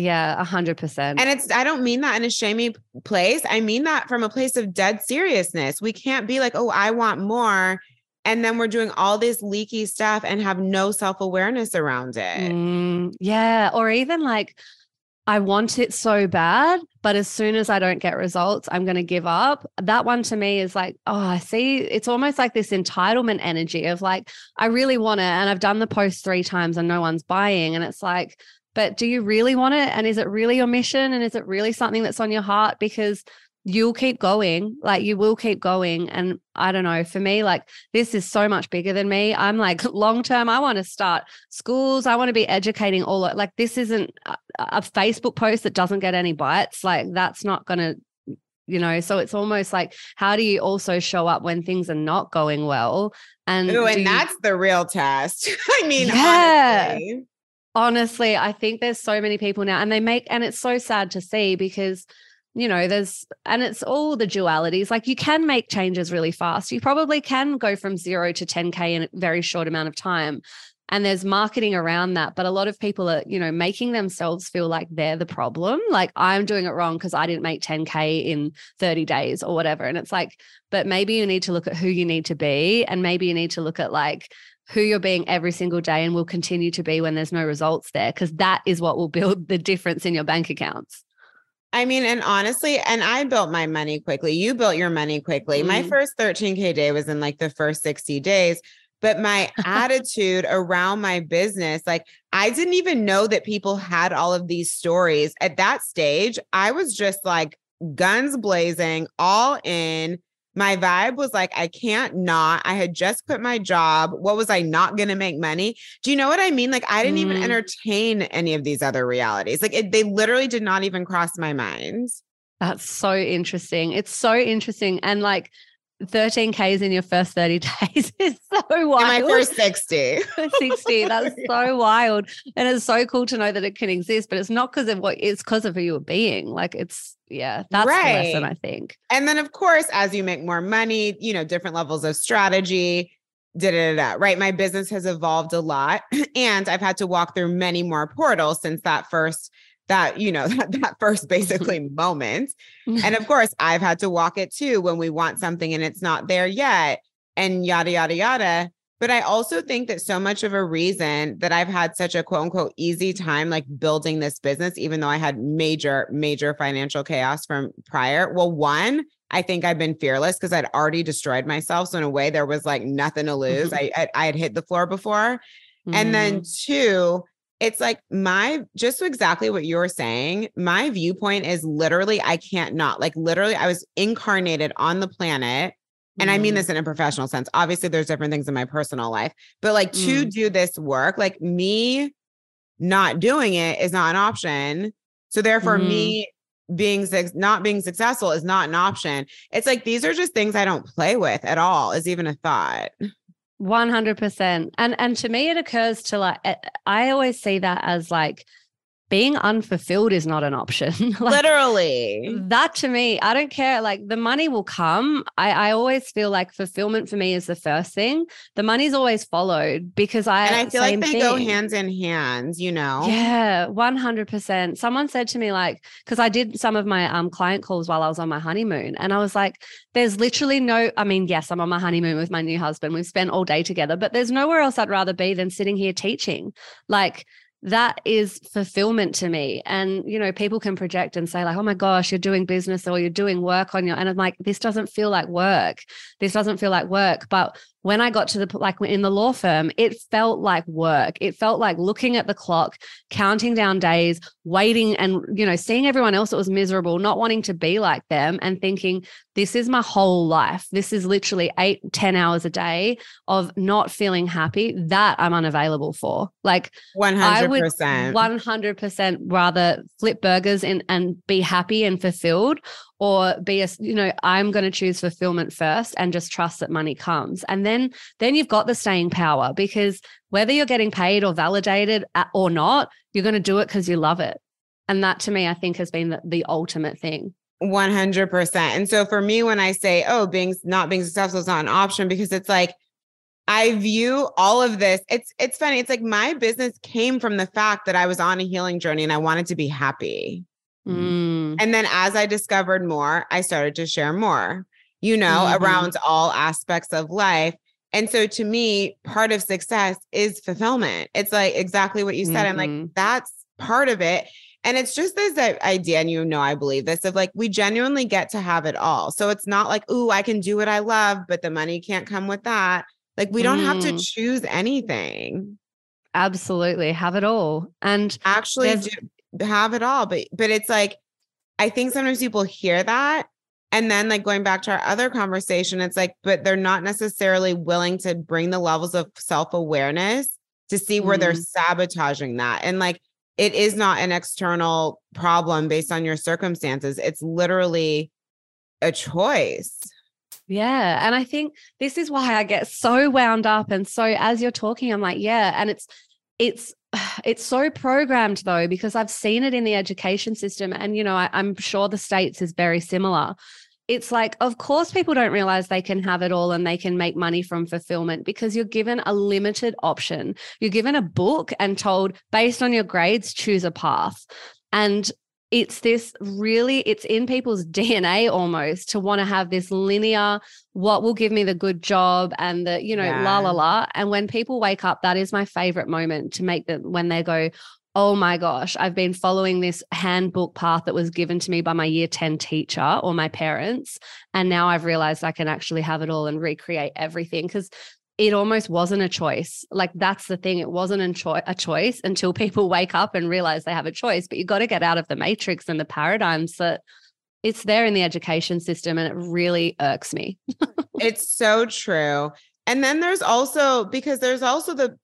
Yeah, a hundred percent. And it's I don't mean that in a shamey place. I mean that from a place of dead seriousness. We can't be like, oh, I want more. And then we're doing all this leaky stuff and have no self-awareness around it. Mm, yeah. Or even like, I want it so bad, but as soon as I don't get results, I'm going to give up. That one to me is like, oh, I see. It's almost like this entitlement energy of like, I really want it. And I've done the post three times and no one's buying. And it's like, but do you really want it? And is it really your mission? And is it really something that's on your heart? Because you'll keep going, like you will keep going. And I don't know, for me, like this is so much bigger than me. I'm like long term, I want to start schools. I want to be educating all like this isn't a, a Facebook post that doesn't get any bites. Like that's not going to you know so it's almost like how do you also show up when things are not going well and Ooh, and you... that's the real test i mean yeah honestly honestly, I think there's so many people now, and they make, and it's so sad to see because, you know, there's, and it's all the dualities. Like you can make changes really fast. You probably can go from zero to 10K in a very short amount of time. And there's marketing around that. But a lot of people are, you know, making themselves feel like they're the problem. Like I'm doing it wrong because I didn't make 10K in 30 days or whatever. And it's like, but maybe you need to look at who you need to be. And maybe you need to look at like, who you're being every single day and will continue to be when there's no results there because that is what will build the difference in your bank accounts. I mean, and honestly, and I built my money quickly. You built your money quickly. Mm. My first 13K day was in like the first 60 days. But my attitude around my business, like I didn't even know that people had all of these stories. At that stage, I was just like guns blazing, all in my vibe was like, I can't not. I had just quit my job. What was I not going to make money? Do you know what I mean? Like, I didn't mm. even entertain any of these other realities. Like, it, they literally did not even cross my mind. That's so interesting. It's so interesting. And like, 13Ks in your first 30 days is so wild. In my first 60. 60. That's so wild. And it's so cool to know that it can exist, but it's not because of what it's because of who you're being. Like it's yeah, that's right. the lesson, I think. And then of course, as you make more money, you know, different levels of strategy. Da, da, da, right. My business has evolved a lot and I've had to walk through many more portals since that first that you know that, that first basically moment and of course i've had to walk it too when we want something and it's not there yet and yada yada yada but i also think that so much of a reason that i've had such a quote unquote easy time like building this business even though i had major major financial chaos from prior well one I think I've been fearless because I'd already destroyed myself. So in a way, there was like nothing to lose. I, I, I had hit the floor before, mm. and then mm. two, it's like my just exactly what you're saying. My viewpoint is literally, I can't not like literally, I was incarnated on the planet. And mm. I mean mm. this in a professional sense. Obviously, there's different things in my personal life, but like mm. to do this work, like me not doing it is not an option. So therefore, mm. me being not being successful is not an option. It's like these are just things I don't play with at all, is even a thought. 100% and and to me it occurs to like i always see that as like being unfulfilled is not an option. like, Literally. That to me, I don't care. Like the money will come. I, I always feel like fulfillment for me is the first thing. The money's always followed because I And I feel like they thing. go hands in hands, you know? Yeah, 100%. Someone said to me, like, because I did some of my um, client calls while I was on my honeymoon. And I was like, there's literally no, I mean, yes, I'm on my honeymoon with my new husband. We've spent all day together, but there's nowhere else I'd rather be than sitting here teaching. Like, that is fulfillment to me. And, you know, people can project and say, like, oh my gosh, you're doing business or you're doing work on your, and I'm like, this doesn't feel like work. This doesn't feel like work. But when I got to the like in the law firm, it felt like work. It felt like looking at the clock, counting down days, waiting and you know, seeing everyone else that was miserable, not wanting to be like them and thinking, this is my whole life. This is literally eight, ten hours a day of not feeling happy. That I'm unavailable for. Like 100%. I would 100% rather flip burgers and, and be happy and fulfilled or be a you know i'm going to choose fulfillment first and just trust that money comes and then then you've got the staying power because whether you're getting paid or validated uh, or not you're going to do it because you love it and that to me i think has been the, the ultimate thing 100% and so for me when i say oh being not being successful is not an option because it's like I view all of this. It's it's funny. It's like my business came from the fact that I was on a healing journey and I wanted to be happy. Mm. And then as I discovered more, I started to share more, you know, mm-hmm. around all aspects of life. And so to me, part of success is fulfillment. It's like exactly what you said. Mm-hmm. I'm like, mm-hmm. that's part of it. And it's just this idea, and you know, I believe this of like, we genuinely get to have it all. So it's not like, ooh, I can do what I love, but the money can't come with that. Like, we don't mm. have to mm. choose anything. Absolutely. Have it all. And actually, do, have it all. But but it's like I think sometimes people hear that and then like going back to our other conversation, it's like, but they're not necessarily willing to bring the levels of self-awareness to see where mm. they're sabotaging that. And like it is not an external problem based on your circumstances. It's literally a choice. Yeah. And I think this is why I get so wound up. And so as you're talking, I'm like, yeah. And it's, it's it's so programmed though because i've seen it in the education system and you know I, i'm sure the states is very similar. It's like of course people don't realize they can have it all and they can make money from fulfillment because you're given a limited option. You're given a book and told based on your grades choose a path. And it's this really it's in people's dna almost to want to have this linear what will give me the good job and the you know yeah. la la la and when people wake up that is my favorite moment to make them when they go oh my gosh i've been following this handbook path that was given to me by my year 10 teacher or my parents and now i've realized i can actually have it all and recreate everything because it almost wasn't a choice. Like that's the thing. It wasn't a, cho- a choice until people wake up and realize they have a choice. But you got to get out of the matrix and the paradigms that it's there in the education system and it really irks me. it's so true. And then there's also because there's also the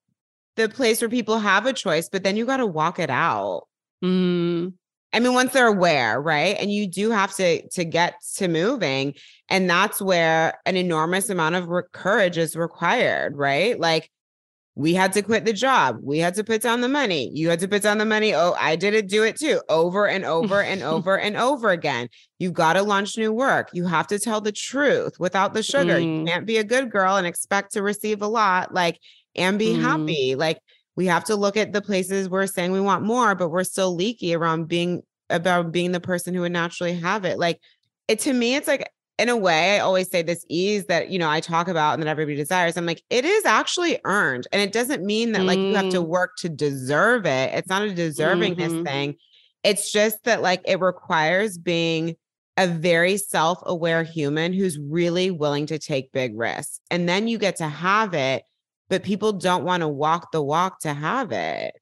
the place where people have a choice, but then you got to walk it out. Mm. I mean, once they're aware, right? And you do have to to get to moving, and that's where an enormous amount of re- courage is required, right? Like we had to quit the job, we had to put down the money, you had to put down the money. Oh, I did it, do it too, over and over and over and over again. You've got to launch new work. You have to tell the truth without the sugar. Mm. You can't be a good girl and expect to receive a lot, like and be mm. happy, like we have to look at the places we're saying we want more, but we're still leaky around being about being the person who would naturally have it. Like it to me, it's like in a way, I always say this ease that you know I talk about and that everybody desires. I'm like, it is actually earned. And it doesn't mean that mm. like you have to mm. work to deserve it. It's not a deservingness mm-hmm. thing. It's just that like it requires being a very self-aware human who's really willing to take big risks. And then you get to have it but people don't want to walk the walk to have it.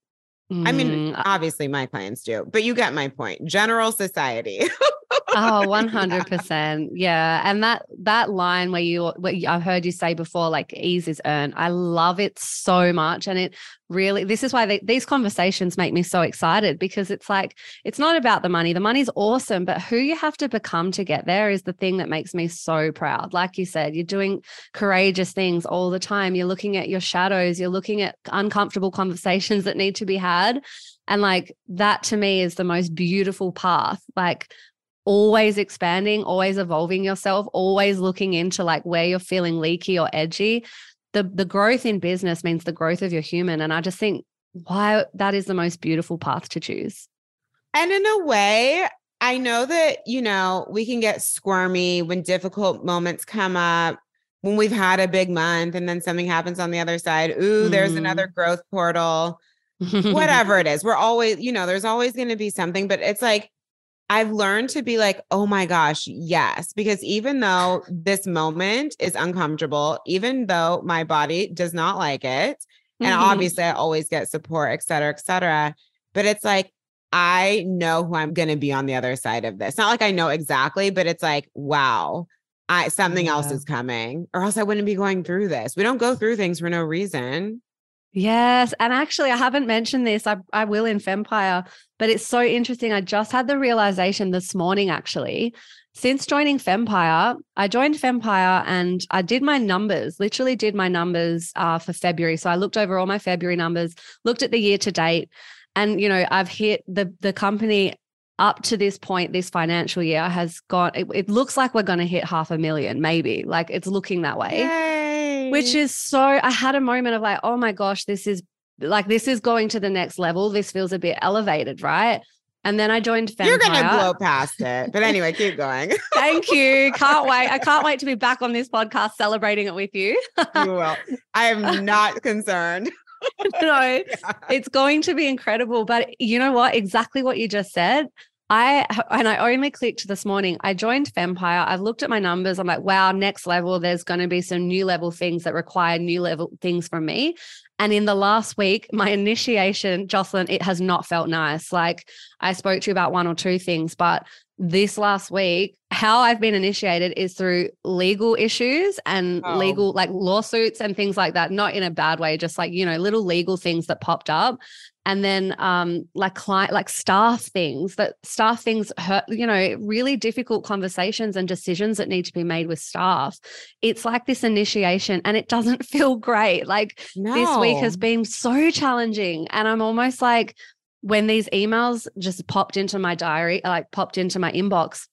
Mm, I mean, obviously my clients do, but you get my point. General society. oh 100% yeah and that that line where you what i've heard you say before like ease is earned. I love it so much and it really this is why they, these conversations make me so excited because it's like it's not about the money. The money's awesome but who you have to become to get there is the thing that makes me so proud. Like you said you're doing courageous things all the time. You're looking at your shadows. You're looking at uncomfortable conversations that need to be had. And like that to me is the most beautiful path. Like always expanding, always evolving yourself, always looking into like where you're feeling leaky or edgy. The the growth in business means the growth of your human and I just think why that is the most beautiful path to choose. And in a way, I know that, you know, we can get squirmy when difficult moments come up, when we've had a big month and then something happens on the other side. Ooh, mm. there's another growth portal. whatever it is. We're always, you know, there's always going to be something, but it's like, I've learned to be like, oh my gosh, yes. Because even though this moment is uncomfortable, even though my body does not like it, and mm-hmm. obviously I always get support, et cetera, et cetera. But it's like, I know who I'm going to be on the other side of this. Not like I know exactly, but it's like, wow, I something yeah. else is coming, or else I wouldn't be going through this. We don't go through things for no reason. Yes. And actually, I haven't mentioned this. I, I will in Femmepire, but it's so interesting. I just had the realization this morning, actually. Since joining Femmepire, I joined Femmepire and I did my numbers, literally did my numbers uh, for February. So I looked over all my February numbers, looked at the year to date, and you know, I've hit the the company up to this point, this financial year has got. It, it looks like we're going to hit half a million, maybe. Like it's looking that way. Yay which is so I had a moment of like, oh my gosh, this is like this is going to the next level. This feels a bit elevated, right? And then I joined. You're gonna blow past it. But anyway, keep going. Thank you. Can't wait. I can't wait to be back on this podcast celebrating it with you. you will. I am not concerned. no, yeah. it's going to be incredible. But you know what? Exactly what you just said. I and I only clicked this morning. I joined Femmepire. I've looked at my numbers. I'm like, wow, next level. There's going to be some new level things that require new level things from me. And in the last week, my initiation, Jocelyn, it has not felt nice. Like I spoke to you about one or two things, but this last week, how I've been initiated is through legal issues and oh. legal, like lawsuits and things like that. Not in a bad way, just like, you know, little legal things that popped up and then um, like client like staff things that staff things hurt you know really difficult conversations and decisions that need to be made with staff it's like this initiation and it doesn't feel great like no. this week has been so challenging and i'm almost like when these emails just popped into my diary like popped into my inbox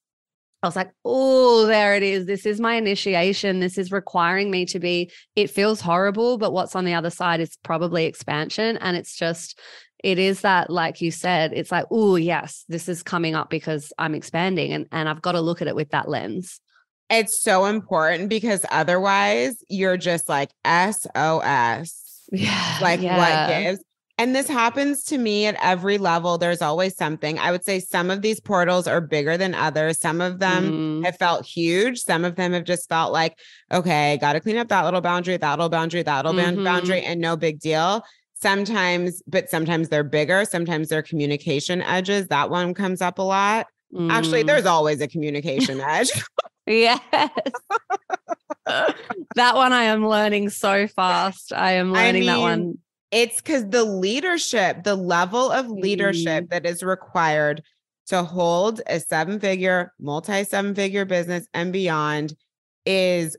I was like, oh, there it is. This is my initiation. This is requiring me to be, it feels horrible, but what's on the other side is probably expansion. And it's just, it is that, like you said, it's like, oh, yes, this is coming up because I'm expanding and, and I've got to look at it with that lens. It's so important because otherwise you're just like SOS. Yeah. Like yeah. what gives? And this happens to me at every level. There's always something. I would say some of these portals are bigger than others. Some of them mm. have felt huge. Some of them have just felt like, okay, got to clean up that little boundary, that little boundary, that little mm-hmm. boundary, and no big deal. Sometimes, but sometimes they're bigger. Sometimes they're communication edges. That one comes up a lot. Mm. Actually, there's always a communication edge. yes. that one I am learning so fast. I am learning I mean, that one it's because the leadership, the level of leadership mm. that is required to hold a seven figure, multi seven figure business and beyond is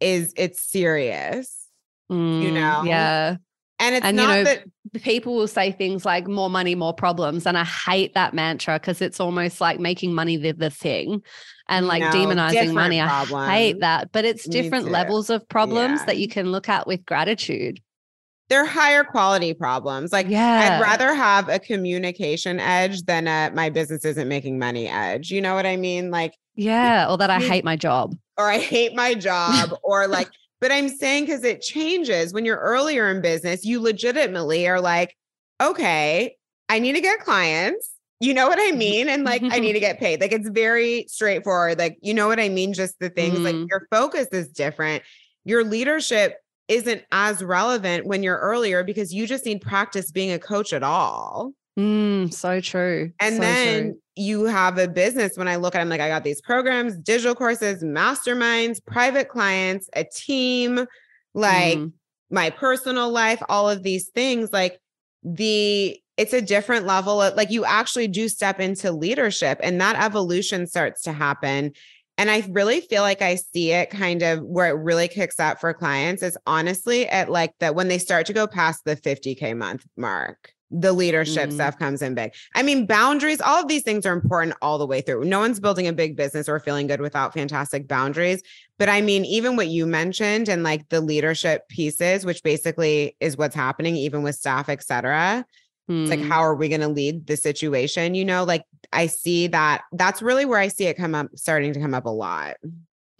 is it's serious. Mm, you know? Yeah. And it's and, not you know, that people will say things like more money, more problems. And I hate that mantra because it's almost like making money the, the thing and like no, demonizing money. Problems. I hate that. But it's different levels of problems yeah. that you can look at with gratitude they're higher quality problems. Like, yeah. I'd rather have a communication edge than a my business isn't making money edge. You know what I mean? Like, yeah, or that I hate my job, or I hate my job, or like, but I'm saying because it changes when you're earlier in business, you legitimately are like, okay, I need to get clients. You know what I mean? And like, I need to get paid. Like, it's very straightforward. Like, you know what I mean? Just the things mm. like your focus is different. Your leadership isn't as relevant when you're earlier because you just need practice being a coach at all. Mm, so true. And so then true. you have a business. When I look at them, like I got these programs, digital courses, masterminds, private clients, a team, like mm. my personal life, all of these things. Like the it's a different level of like you actually do step into leadership and that evolution starts to happen and I really feel like I see it kind of where it really kicks up for clients is honestly at like that when they start to go past the 50K month mark, the leadership mm. stuff comes in big. I mean, boundaries, all of these things are important all the way through. No one's building a big business or feeling good without fantastic boundaries. But I mean, even what you mentioned and like the leadership pieces, which basically is what's happening, even with staff, et cetera. It's like, hmm. how are we going to lead the situation? You know, like I see that that's really where I see it come up, starting to come up a lot.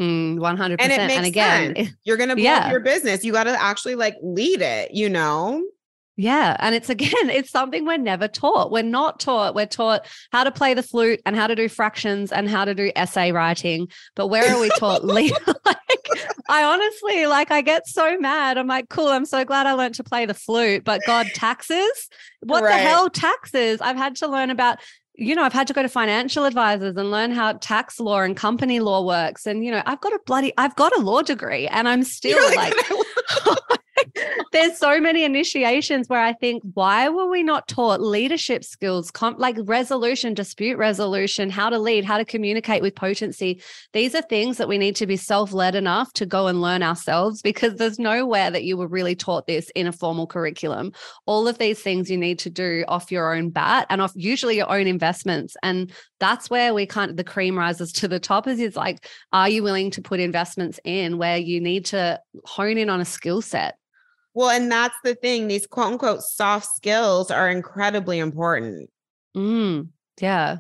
Mm, 100%. And, it makes and again, sense. you're going to build yeah. your business. You got to actually like lead it, you know? Yeah. And it's again, it's something we're never taught. We're not taught. We're taught how to play the flute and how to do fractions and how to do essay writing. But where are we taught? like, I honestly, like, I get so mad. I'm like, cool. I'm so glad I learned to play the flute. But God, taxes? What right. the hell, taxes? I've had to learn about you know, I've had to go to financial advisors and learn how tax law and company law works. And, you know, I've got a bloody, I've got a law degree and I'm still like, there's so many initiations where I think, why were we not taught leadership skills, com- like resolution, dispute resolution, how to lead, how to communicate with potency? These are things that we need to be self led enough to go and learn ourselves because there's nowhere that you were really taught this in a formal curriculum. All of these things you need to do off your own bat and off usually your own investments. And that's where we kind of the cream rises to the top is it's like, are you willing to put investments in where you need to hone in on a skill set? Well, and that's the thing. These quote unquote soft skills are incredibly important. Mm, yeah.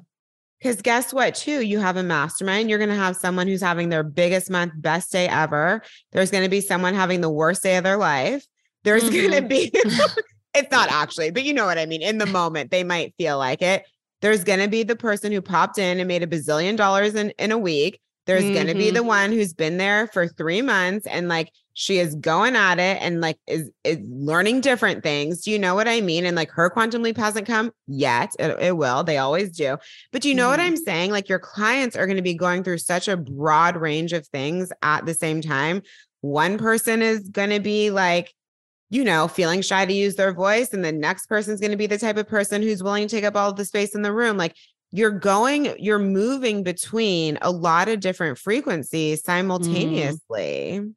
Because guess what, too? You have a mastermind. You're going to have someone who's having their biggest month, best day ever. There's going to be someone having the worst day of their life. There's mm-hmm. going to be, it's not actually, but you know what I mean. In the moment, they might feel like it. There's going to be the person who popped in and made a bazillion dollars in, in a week. There's mm-hmm. going to be the one who's been there for three months and like she is going at it and like is is learning different things. Do you know what I mean? And like her quantum leap hasn't come yet. It, it will. They always do. But you know mm-hmm. what I'm saying? Like your clients are going to be going through such a broad range of things at the same time. One person is going to be like you know, feeling shy to use their voice. And the next person's going to be the type of person who's willing to take up all the space in the room. Like you're going, you're moving between a lot of different frequencies mm. simultaneously. Mm.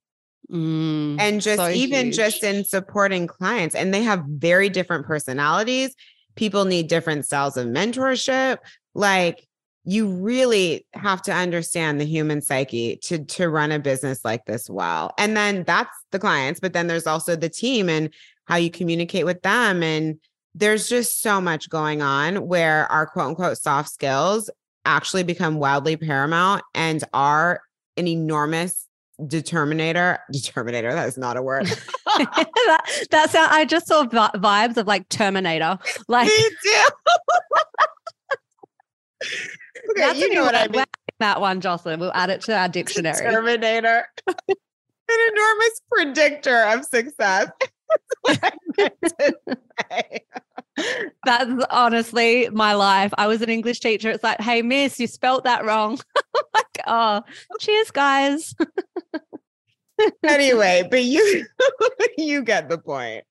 Mm, and just so even huge. just in supporting clients, and they have very different personalities. People need different styles of mentorship. Like you really have to understand the human psyche to to run a business like this well. And then that's the clients, but then there's also the team and how you communicate with them and there's just so much going on where our quote unquote soft skills actually become wildly paramount and are an enormous determinator determinator that is not a word that, that's how i just saw vibes of like terminator like Me too. okay, that's you know what I mean. that one jocelyn we'll add it to our dictionary terminator an enormous predictor of success that's honestly my life. I was an English teacher. It's like, hey, miss, you spelt that wrong. Oh, cheers, guys. anyway, but you you get the point.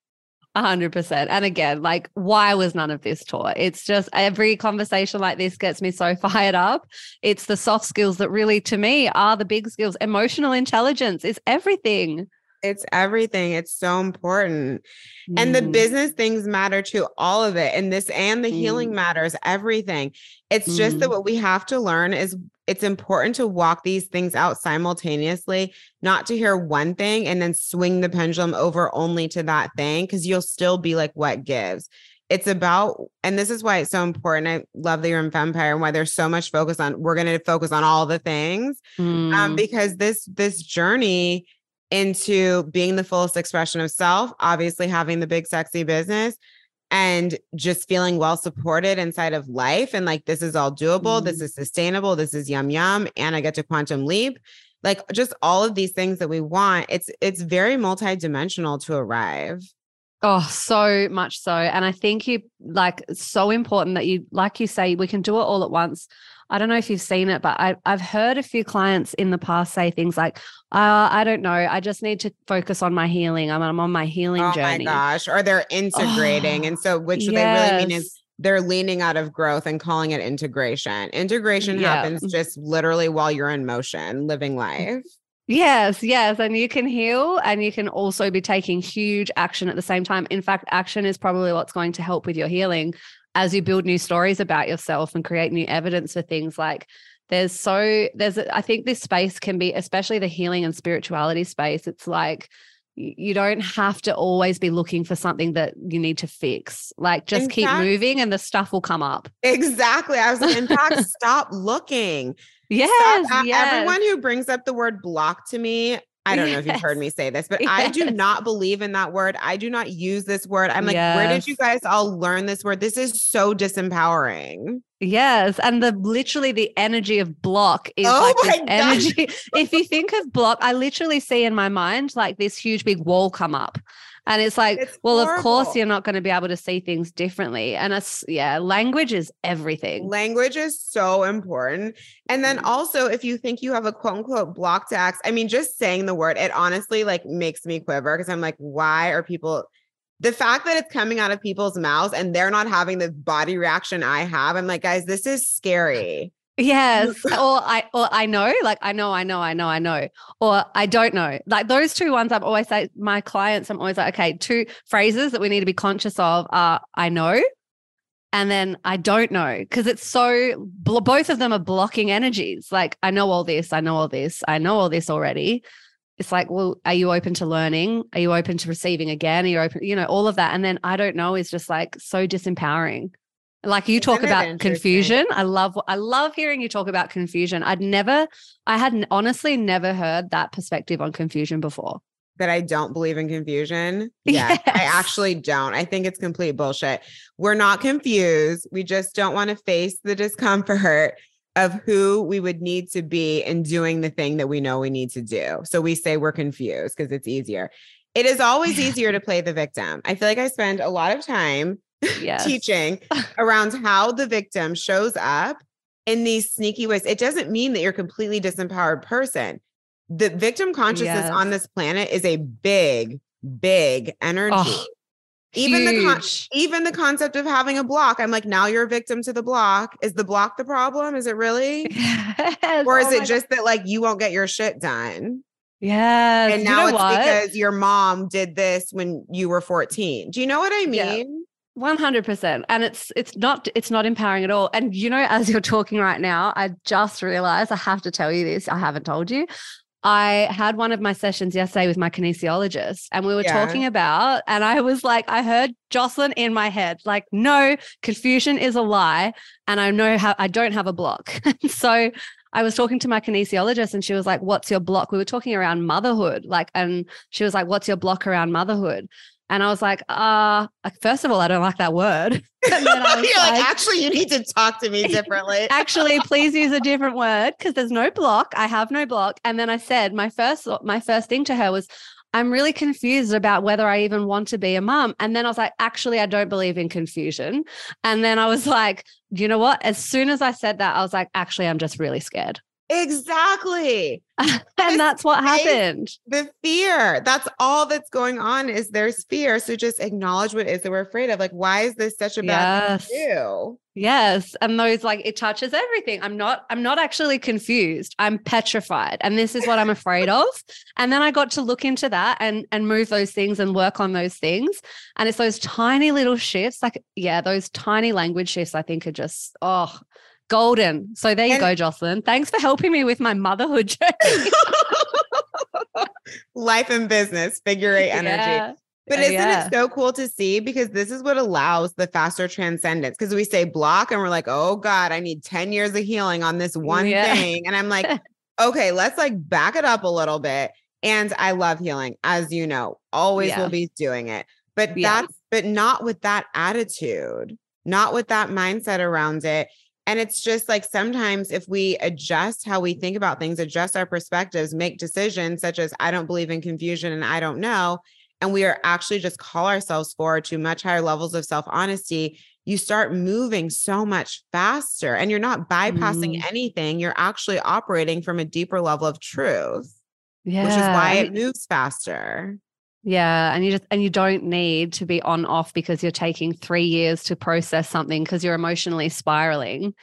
A hundred percent. And again, like, why was none of this taught? It's just every conversation like this gets me so fired up. It's the soft skills that really, to me, are the big skills. Emotional intelligence is everything. It's everything. It's so important. Mm. And the mm. business things matter too, all of it. And this and the mm. healing matters, everything. It's mm. just that mm. what we have to learn is it's important to walk these things out simultaneously, not to hear one thing and then swing the pendulum over only to that thing, because you'll still be like, what gives? It's about, and this is why it's so important. I love the in Femmepire and why there's so much focus on. We're going to focus on all the things, um, mm. because this this journey into being the fullest expression of self, obviously having the big sexy business and just feeling well supported inside of life and like this is all doable, mm. this is sustainable, this is yum yum and I get to quantum leap. Like just all of these things that we want, it's it's very multidimensional to arrive. Oh, so much so. And I think you like so important that you, like you say, we can do it all at once. I don't know if you've seen it, but I, have heard a few clients in the past say things like, uh, I don't know, I just need to focus on my healing. I'm, I'm on my healing oh journey. Oh my gosh. Or they're integrating. Oh, and so, which yes. they really mean is they're leaning out of growth and calling it integration. Integration yeah. happens just literally while you're in motion, living life. Yes, yes. And you can heal and you can also be taking huge action at the same time. In fact, action is probably what's going to help with your healing as you build new stories about yourself and create new evidence for things like there's so there's I think this space can be especially the healing and spirituality space. It's like you don't have to always be looking for something that you need to fix. Like just in keep fact, moving and the stuff will come up. Exactly. I was like, in fact, stop looking. Yes, stop. yes. Everyone who brings up the word block to me, I don't know if you've heard me say this, but yes. I do not believe in that word. I do not use this word. I'm like, yes. where did you guys all learn this word? This is so disempowering. Yes. And the literally the energy of block is oh like this energy. if you think of block, I literally see in my mind like this huge big wall come up. And it's like, it's well, horrible. of course, you're not going to be able to see things differently. And it's, yeah, language is everything. Language is so important. And then mm-hmm. also, if you think you have a quote unquote block tax, I mean, just saying the word, it honestly like makes me quiver because I'm like, why are people, the fact that it's coming out of people's mouths and they're not having the body reaction I have, I'm like, guys, this is scary. Yes. or I or I know, like I know, I know, I know, I know. Or I don't know. Like those two ones I'm always like my clients, I'm always like, okay, two phrases that we need to be conscious of are I know and then I don't know because it's so both of them are blocking energies. Like I know all this, I know all this, I know all this already. It's like, well, are you open to learning? Are you open to receiving again? Are you open, you know, all of that. And then I don't know is just like so disempowering. Like you talk about confusion. I love I love hearing you talk about confusion. I'd never I hadn't honestly never heard that perspective on confusion before. That I don't believe in confusion. Yeah, yes. I actually don't. I think it's complete bullshit. We're not confused. We just don't want to face the discomfort of who we would need to be in doing the thing that we know we need to do. So we say we're confused because it's easier. It is always easier to play the victim. I feel like I spend a lot of time yes. teaching around how the victim shows up in these sneaky ways. It doesn't mean that you're a completely disempowered person. The victim consciousness yes. on this planet is a big, big energy. Oh, even huge. the con- even the concept of having a block, I'm like, now you're a victim to the block. Is the block the problem? Is it really? Yes. Or is oh it just God. that like you won't get your shit done? Yeah. And now you know it's what? because your mom did this when you were 14. Do you know what I mean? Yeah. 100% and it's it's not it's not empowering at all and you know as you're talking right now i just realized i have to tell you this i haven't told you i had one of my sessions yesterday with my kinesiologist and we were yeah. talking about and i was like i heard jocelyn in my head like no confusion is a lie and i know how i don't have a block so I was talking to my kinesiologist and she was like, What's your block? We were talking around motherhood. Like, and she was like, What's your block around motherhood? And I was like, uh, first of all, I don't like that word. You're like, like, actually, you need to talk to me differently. actually, please use a different word because there's no block. I have no block. And then I said, my first, my first thing to her was, I'm really confused about whether I even want to be a mom. And then I was like, actually, I don't believe in confusion. And then I was like, you know what? As soon as I said that, I was like, actually, I'm just really scared. Exactly. and that's what happened. The fear. That's all that's going on is there's fear. So just acknowledge what is that we're afraid of. Like, why is this such a bad yes. thing to do? Yes. And those like it touches everything. I'm not, I'm not actually confused. I'm petrified. And this is what I'm afraid of. And then I got to look into that and and move those things and work on those things. And it's those tiny little shifts, like, yeah, those tiny language shifts I think are just, oh, Golden. So there you and- go, Jocelyn. Thanks for helping me with my motherhood journey. Life and business, figure eight energy. Yeah. But isn't yeah. it so cool to see? Because this is what allows the faster transcendence. Because we say block and we're like, oh God, I need 10 years of healing on this one yeah. thing. And I'm like, okay, let's like back it up a little bit. And I love healing, as you know, always yeah. will be doing it. But that's, but not with that attitude, not with that mindset around it. And it's just like sometimes if we adjust how we think about things, adjust our perspectives, make decisions such as I don't believe in confusion and I don't know, and we are actually just call ourselves forward to much higher levels of self honesty, you start moving so much faster and you're not bypassing mm. anything. You're actually operating from a deeper level of truth, yeah. which is why it moves faster. Yeah, and you just and you don't need to be on off because you're taking 3 years to process something because you're emotionally spiraling.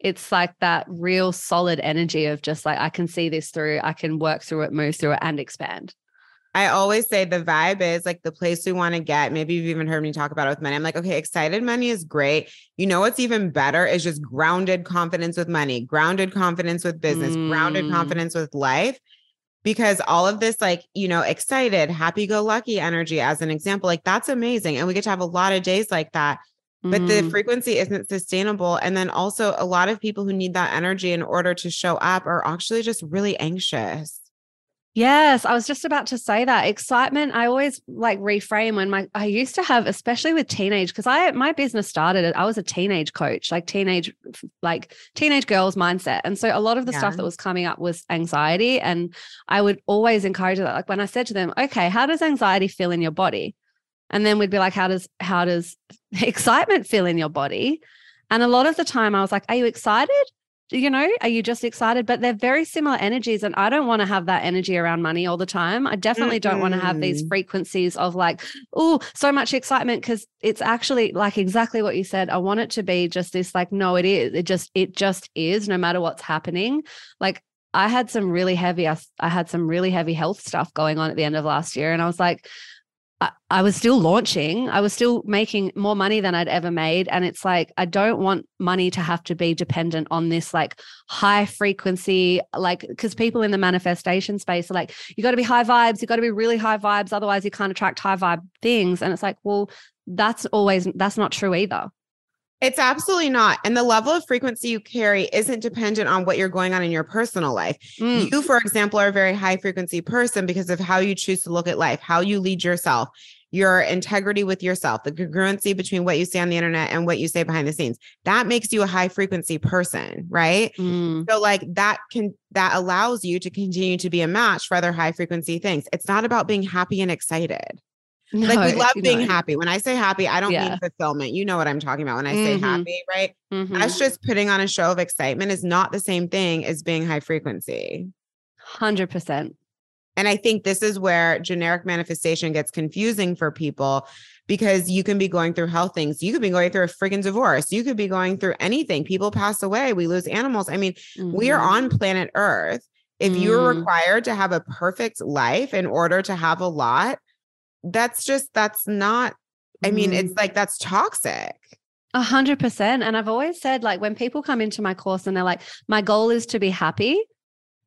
It's like that real solid energy of just like I can see this through, I can work through it, move through it and expand. I always say the vibe is like the place we want to get. Maybe you've even heard me talk about it with money. I'm like, okay, excited money is great. You know what's even better is just grounded confidence with money, grounded confidence with business, mm. grounded confidence with life because all of this like you know excited happy go lucky energy as an example like that's amazing and we get to have a lot of days like that but mm. the frequency isn't sustainable and then also a lot of people who need that energy in order to show up are actually just really anxious Yes, I was just about to say that. Excitement, I always like reframe when my I used to have especially with teenage because I my business started I was a teenage coach, like teenage like teenage girls mindset. And so a lot of the yeah. stuff that was coming up was anxiety and I would always encourage that like when I said to them, "Okay, how does anxiety feel in your body?" And then we'd be like, "How does how does excitement feel in your body?" And a lot of the time I was like, "Are you excited?" You know are you just excited? But they're very similar energies and i don't want to have that energy around money all the time. I definitely mm-hmm. don't want to have these frequencies of like oh so much excitement because it's actually like exactly what you said. I want it to be just this like no it is it just it just is no matter what's happening. Like i had some really heavy I, I had some really heavy health stuff going on at the end of last year and i was like I, was still launching. I was still making more money than I'd ever made. And it's like, I don't want money to have to be dependent on this like high frequency, like, because people in the manifestation space are like, you got to be high vibes, you got to be really high vibes. Otherwise, you can't attract high vibe things. And it's like, well, that's always, that's not true either. It's absolutely not. And the level of frequency you carry isn't dependent on what you're going on in your personal life. Mm. You, for example, are a very high frequency person because of how you choose to look at life, how you lead yourself, your integrity with yourself, the congruency between what you say on the internet and what you say behind the scenes. That makes you a high frequency person, right? Mm. So like that can that allows you to continue to be a match for other high frequency things. It's not about being happy and excited. No, like we love being not. happy. When I say happy, I don't yeah. mean fulfillment. You know what I'm talking about when I say mm-hmm. happy, right? Mm-hmm. That's just putting on a show of excitement is not the same thing as being high frequency. 100%. And I think this is where generic manifestation gets confusing for people because you can be going through health things. You could be going through a friggin' divorce. You could be going through anything. People pass away. We lose animals. I mean, mm-hmm. we are mm-hmm. on planet Earth. If mm. you're required to have a perfect life in order to have a lot, that's just that's not i mean it's mm. like that's toxic a hundred percent and i've always said like when people come into my course and they're like my goal is to be happy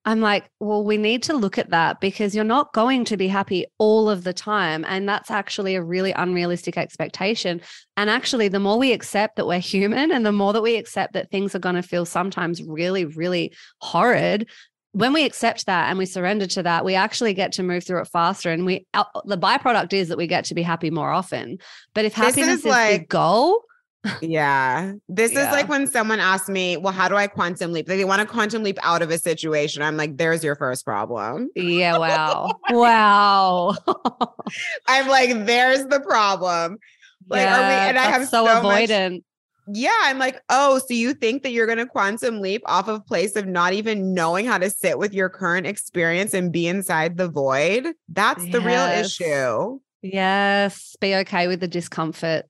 i'm like well we need to look at that because you're not going to be happy all of the time and that's actually a really unrealistic expectation and actually the more we accept that we're human and the more that we accept that things are going to feel sometimes really really horrid when we accept that and we surrender to that, we actually get to move through it faster. And we uh, the byproduct is that we get to be happy more often. But if happiness is, is like, the goal, yeah. This yeah. is like when someone asks me, Well, how do I quantum leap? they want to quantum leap out of a situation. I'm like, There's your first problem. Yeah. Wow. wow. I'm like, There's the problem. Like, yeah, are we? And I have so, so avoidant. Much, yeah, I'm like, oh, so you think that you're going to quantum leap off of place of not even knowing how to sit with your current experience and be inside the void? That's yes. the real issue. Yes, be okay with the discomfort.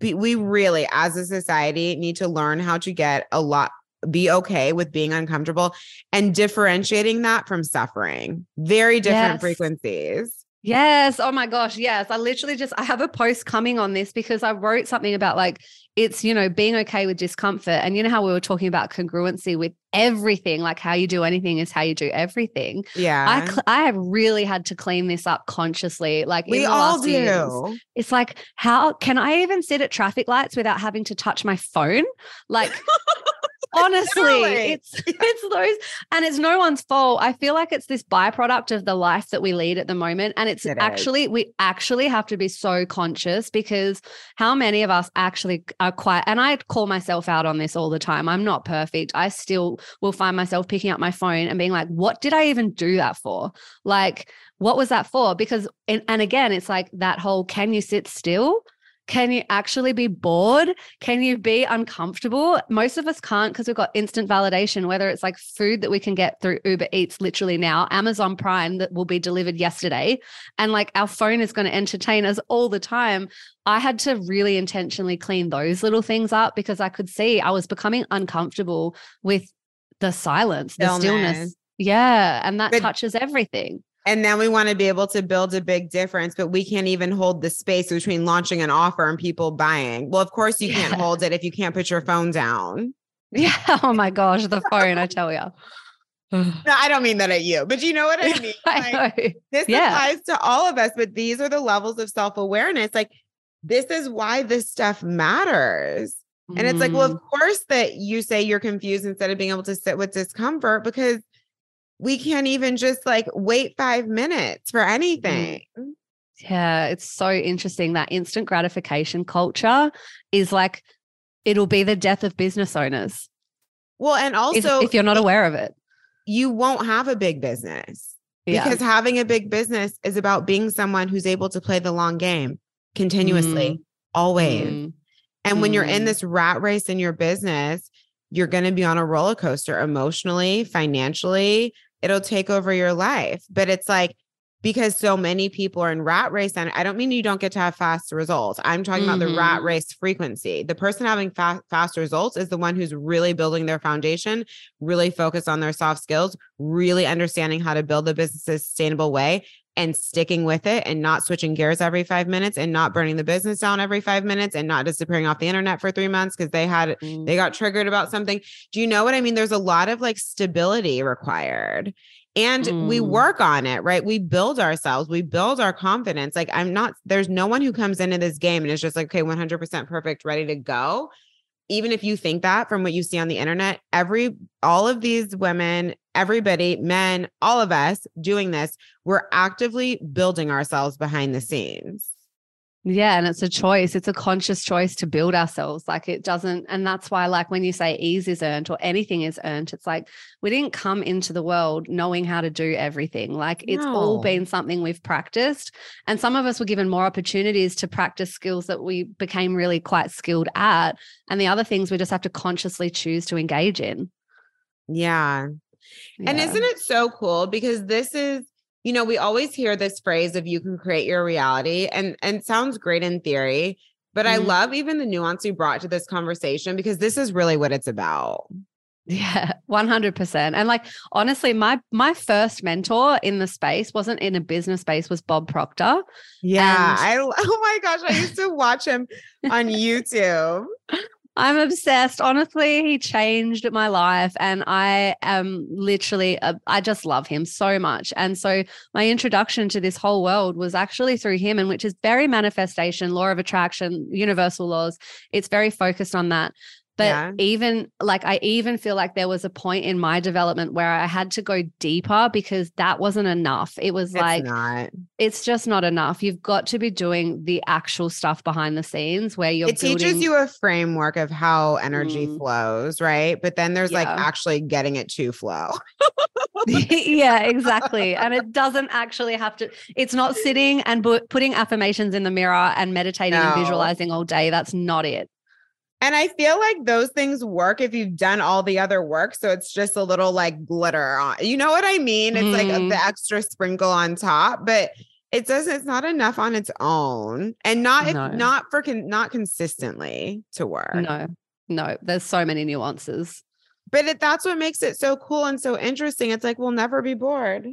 we really, as a society, need to learn how to get a lot, be okay with being uncomfortable and differentiating that from suffering. Very different yes. frequencies. Yes. Oh my gosh. Yes. I literally just I have a post coming on this because I wrote something about like it's, you know, being okay with discomfort. And you know how we were talking about congruency with everything, like how you do anything is how you do everything. Yeah. I cl- I have really had to clean this up consciously. Like we all do. Years. It's like how can I even sit at traffic lights without having to touch my phone? Like Honestly, it's it's those and it's no one's fault. I feel like it's this byproduct of the life that we lead at the moment and it's it actually is. we actually have to be so conscious because how many of us actually are quite and I call myself out on this all the time. I'm not perfect. I still will find myself picking up my phone and being like, "What did I even do that for?" Like, what was that for? Because and, and again, it's like that whole can you sit still? Can you actually be bored? Can you be uncomfortable? Most of us can't because we've got instant validation, whether it's like food that we can get through Uber Eats literally now, Amazon Prime that will be delivered yesterday. And like our phone is going to entertain us all the time. I had to really intentionally clean those little things up because I could see I was becoming uncomfortable with the silence, the oh, stillness. Yeah. And that but, touches everything. And then we want to be able to build a big difference, but we can't even hold the space between launching an offer and people buying. Well, of course, you can't hold it if you can't put your phone down. Yeah. Oh my gosh, the phone, I tell you. no, I don't mean that at you, but you know what I mean? Like, this yeah. applies to all of us, but these are the levels of self awareness. Like, this is why this stuff matters. And it's like, well, of mm. course, that you say you're confused instead of being able to sit with discomfort because we can't even just like wait five minutes for anything. Mm. Yeah, it's so interesting that instant gratification culture is like it'll be the death of business owners. Well, and also if, if you're not aware of it, you won't have a big business because having a big business is about being someone who's able to play the long game continuously, mm. always. Mm. And when you're in mm. this rat race in your business, you're going to be on a roller coaster emotionally, financially. It'll take over your life. But it's like, because so many people are in rat race and I don't mean you don't get to have fast results. I'm talking mm-hmm. about the rat mm-hmm. race frequency. The person having fa- fast results is the one who's really building their foundation, really focused on their soft skills, really understanding how to build a business a sustainable way and sticking with it and not switching gears every 5 minutes and not burning the business down every 5 minutes and not disappearing off the internet for 3 months because they had mm-hmm. they got triggered about something. Do you know what I mean? There's a lot of like stability required and mm. we work on it right we build ourselves we build our confidence like i'm not there's no one who comes into this game and is just like okay 100% perfect ready to go even if you think that from what you see on the internet every all of these women everybody men all of us doing this we're actively building ourselves behind the scenes yeah, and it's a choice. It's a conscious choice to build ourselves. Like it doesn't, and that's why, like when you say ease is earned or anything is earned, it's like we didn't come into the world knowing how to do everything. Like it's no. all been something we've practiced. And some of us were given more opportunities to practice skills that we became really quite skilled at. And the other things we just have to consciously choose to engage in. Yeah. yeah. And isn't it so cool? Because this is you know, we always hear this phrase of you can create your reality and and sounds great in theory, but mm-hmm. I love even the nuance you brought to this conversation because this is really what it's about. Yeah, 100%. And like honestly, my my first mentor in the space wasn't in a business space was Bob Proctor. Yeah, and- I oh my gosh, I used to watch him on YouTube. I'm obsessed. Honestly, he changed my life. And I am literally, a, I just love him so much. And so my introduction to this whole world was actually through him, and which is very manifestation, law of attraction, universal laws. It's very focused on that. But yeah. even like, I even feel like there was a point in my development where I had to go deeper because that wasn't enough. It was it's like, not. it's just not enough. You've got to be doing the actual stuff behind the scenes where you're. It building- teaches you a framework of how energy mm. flows, right? But then there's yeah. like actually getting it to flow. yeah, exactly. And it doesn't actually have to, it's not sitting and bu- putting affirmations in the mirror and meditating no. and visualizing all day. That's not it. And I feel like those things work if you've done all the other work. So it's just a little like glitter on, you know what I mean? It's mm. like a, the mm-hmm. extra sprinkle on top, but it doesn't, it's not enough on its own and not, no. if, not for, con, not consistently to work. No, no, there's so many nuances. But it, that's what makes it so cool and so interesting. It's like, we'll never be bored.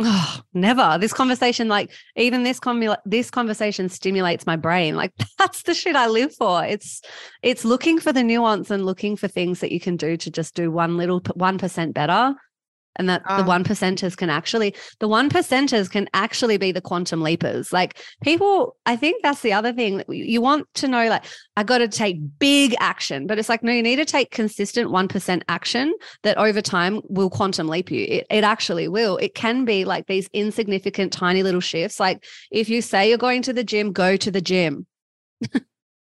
Oh, never. This conversation, like even this com- this conversation stimulates my brain. Like that's the shit I live for. It's it's looking for the nuance and looking for things that you can do to just do one little one percent better and that the ah. one percenters can actually the one percenters can actually be the quantum leapers. Like people i think that's the other thing you want to know like i got to take big action but it's like no you need to take consistent 1% action that over time will quantum leap you. It, it actually will. It can be like these insignificant tiny little shifts. Like if you say you're going to the gym go to the gym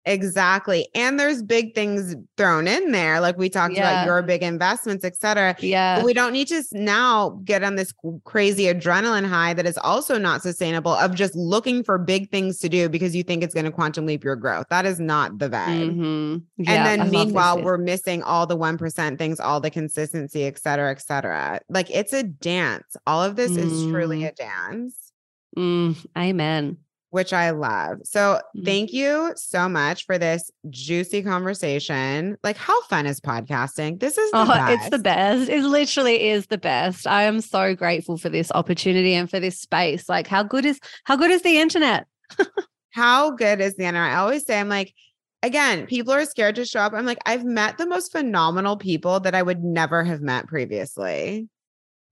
Exactly. And there's big things thrown in there. Like we talked yeah. about your big investments, et cetera. Yeah. But we don't need to now get on this crazy adrenaline high that is also not sustainable of just looking for big things to do because you think it's going to quantum leap your growth. That is not the vibe. Mm-hmm. Yeah, and then meanwhile, we're missing all the 1% things, all the consistency, et cetera, et cetera. Like it's a dance. All of this mm. is truly mm. a dance. Mm, amen which I love. So mm. thank you so much for this juicy conversation. Like, how fun is podcasting? This is oh, best. it's the best. It literally is the best. I am so grateful for this opportunity and for this space. Like, how good is how good is the internet? how good is the internet? I always say, I'm like, again, people are scared to show up. I'm like, I've met the most phenomenal people that I would never have met previously.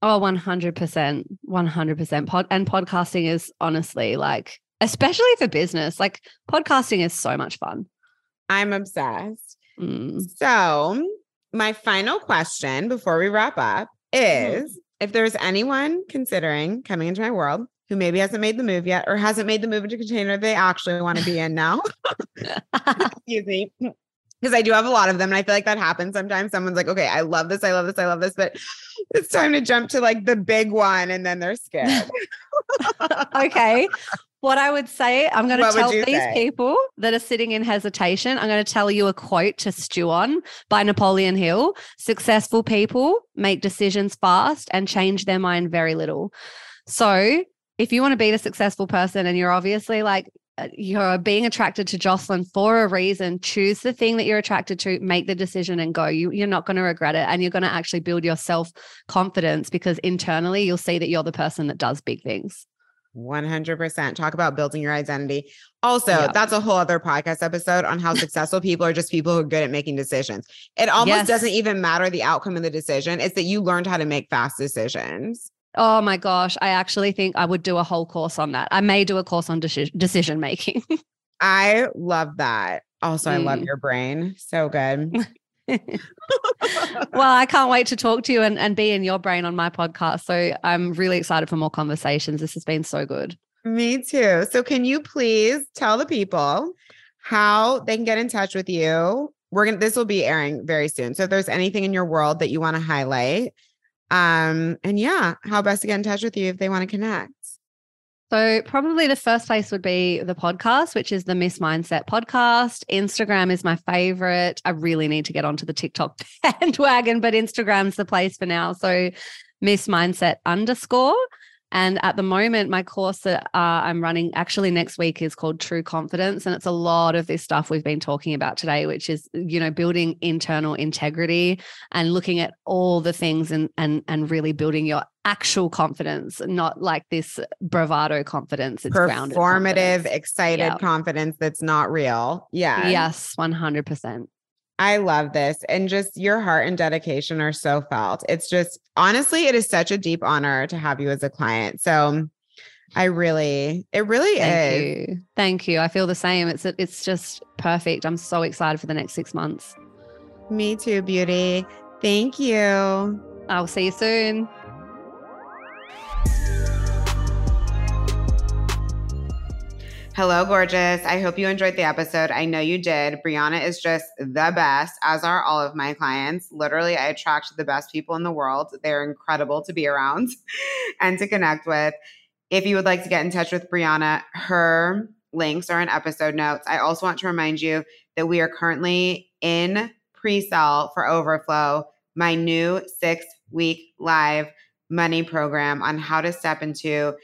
Oh, 100%. 100%. Pod- and podcasting is honestly like especially for business. Like podcasting is so much fun. I'm obsessed. Mm. So, my final question before we wrap up mm-hmm. is if there's anyone considering coming into my world who maybe hasn't made the move yet or hasn't made the move into container they actually want to be in now, excuse me. Because I do have a lot of them. And I feel like that happens sometimes. Someone's like, okay, I love this, I love this, I love this, but it's time to jump to like the big one. And then they're scared. okay. What I would say, I'm going to tell these say? people that are sitting in hesitation, I'm going to tell you a quote to stew on by Napoleon Hill. Successful people make decisions fast and change their mind very little. So, if you want to be the successful person and you're obviously like uh, you're being attracted to Jocelyn for a reason, choose the thing that you're attracted to, make the decision and go. You, you're not going to regret it. And you're going to actually build your self confidence because internally you'll see that you're the person that does big things. 100%. Talk about building your identity. Also, that's a whole other podcast episode on how successful people are just people who are good at making decisions. It almost yes. doesn't even matter the outcome of the decision, it's that you learned how to make fast decisions. Oh my gosh. I actually think I would do a whole course on that. I may do a course on de- decision making. I love that. Also, mm. I love mm. your brain. So good. well, I can't wait to talk to you and, and be in your brain on my podcast. So I'm really excited for more conversations. This has been so good. Me too. So can you please tell the people how they can get in touch with you? We're gonna this will be airing very soon. So if there's anything in your world that you want to highlight, um, and yeah, how best to get in touch with you if they want to connect. So, probably the first place would be the podcast, which is the Miss Mindset podcast. Instagram is my favorite. I really need to get onto the TikTok bandwagon, but Instagram's the place for now. So, Miss Mindset underscore. And at the moment, my course that uh, I'm running actually next week is called True Confidence. And it's a lot of this stuff we've been talking about today, which is, you know, building internal integrity and looking at all the things and and and really building your actual confidence, not like this bravado confidence. It's performative, excited yeah. confidence that's not real. Yeah. Yes, 100%. I love this. And just your heart and dedication are so felt. It's just honestly, it is such a deep honor to have you as a client. So I really, it really Thank is. You. Thank you. I feel the same. It's it's just perfect. I'm so excited for the next six months. Me too, beauty. Thank you. I'll see you soon. Hello, gorgeous. I hope you enjoyed the episode. I know you did. Breanna is just the best, as are all of my clients. Literally, I attract the best people in the world. They're incredible to be around and to connect with. If you would like to get in touch with Breanna, her links are in episode notes. I also want to remind you that we are currently in pre sale for Overflow, my new six week live money program on how to step into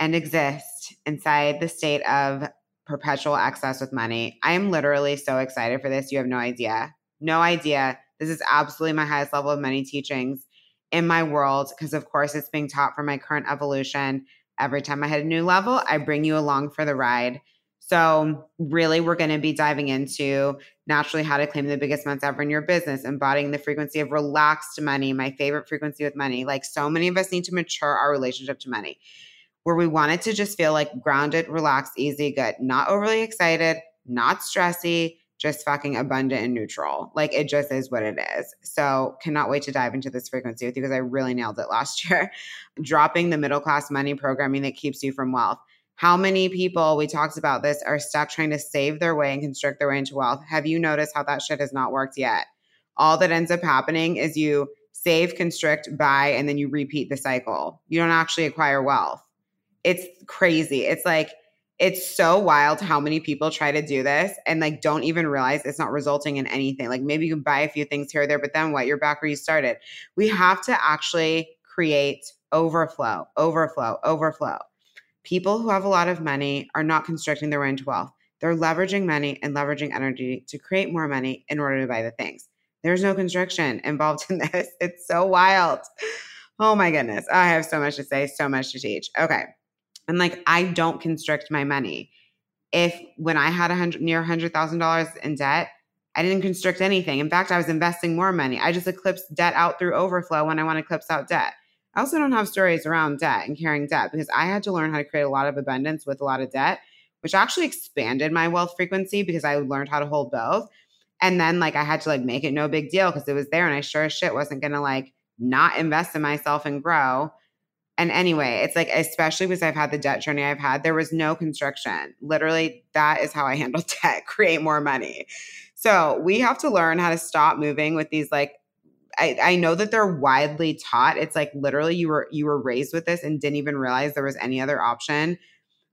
and exist inside the state of perpetual excess with money. I am literally so excited for this. You have no idea. No idea. This is absolutely my highest level of money teachings in my world because, of course, it's being taught from my current evolution. Every time I hit a new level, I bring you along for the ride. So, really, we're going to be diving into naturally how to claim the biggest months ever in your business, embodying the frequency of relaxed money, my favorite frequency with money. Like, so many of us need to mature our relationship to money where we wanted to just feel like grounded, relaxed, easy, good, not overly excited, not stressy, just fucking abundant and neutral. Like it just is what it is. So cannot wait to dive into this frequency with you because I really nailed it last year. Dropping the middle class money programming that keeps you from wealth. How many people, we talked about this, are stuck trying to save their way and constrict their way into wealth? Have you noticed how that shit has not worked yet? All that ends up happening is you save, constrict, buy, and then you repeat the cycle. You don't actually acquire wealth. It's crazy. It's like, it's so wild how many people try to do this and like don't even realize it's not resulting in anything. Like maybe you can buy a few things here or there, but then what? You're back where you started. We have to actually create overflow, overflow, overflow. People who have a lot of money are not constricting their into wealth. They're leveraging money and leveraging energy to create more money in order to buy the things. There's no constriction involved in this. It's so wild. Oh my goodness. I have so much to say, so much to teach. Okay. And like, I don't constrict my money. If when I had a hundred near a hundred thousand dollars in debt, I didn't constrict anything. In fact, I was investing more money. I just eclipsed debt out through overflow when I want to eclipse out debt. I also don't have stories around debt and carrying debt because I had to learn how to create a lot of abundance with a lot of debt, which actually expanded my wealth frequency because I learned how to hold both. And then like I had to like make it no big deal because it was there and I sure as shit wasn't gonna like not invest in myself and grow. And anyway, it's like, especially because I've had the debt journey I've had, there was no constriction. Literally, that is how I handle debt, create more money. So we have to learn how to stop moving with these like I, I know that they're widely taught. It's like literally you were you were raised with this and didn't even realize there was any other option.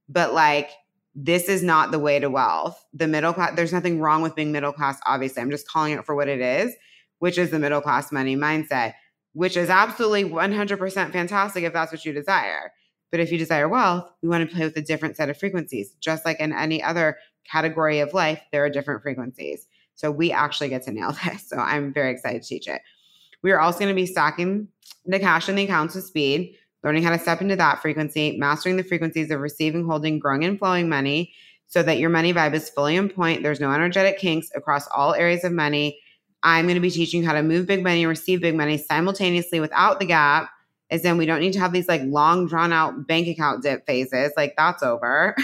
But like this is not the way to wealth. The middle class, there's nothing wrong with being middle class, obviously. I'm just calling it for what it is, which is the middle class money mindset, which is absolutely 100% fantastic if that's what you desire. But if you desire wealth, we want to play with a different set of frequencies. Just like in any other category of life, there are different frequencies. So we actually get to nail this. So I'm very excited to teach it. We are also going to be stacking the cash in the accounts with speed, learning how to step into that frequency, mastering the frequencies of receiving, holding, growing, and flowing money so that your money vibe is fully in point. There's no energetic kinks across all areas of money. I'm going to be teaching you how to move big money and receive big money simultaneously without the gap. Is then we don't need to have these like long, drawn out bank account dip phases. Like, that's over.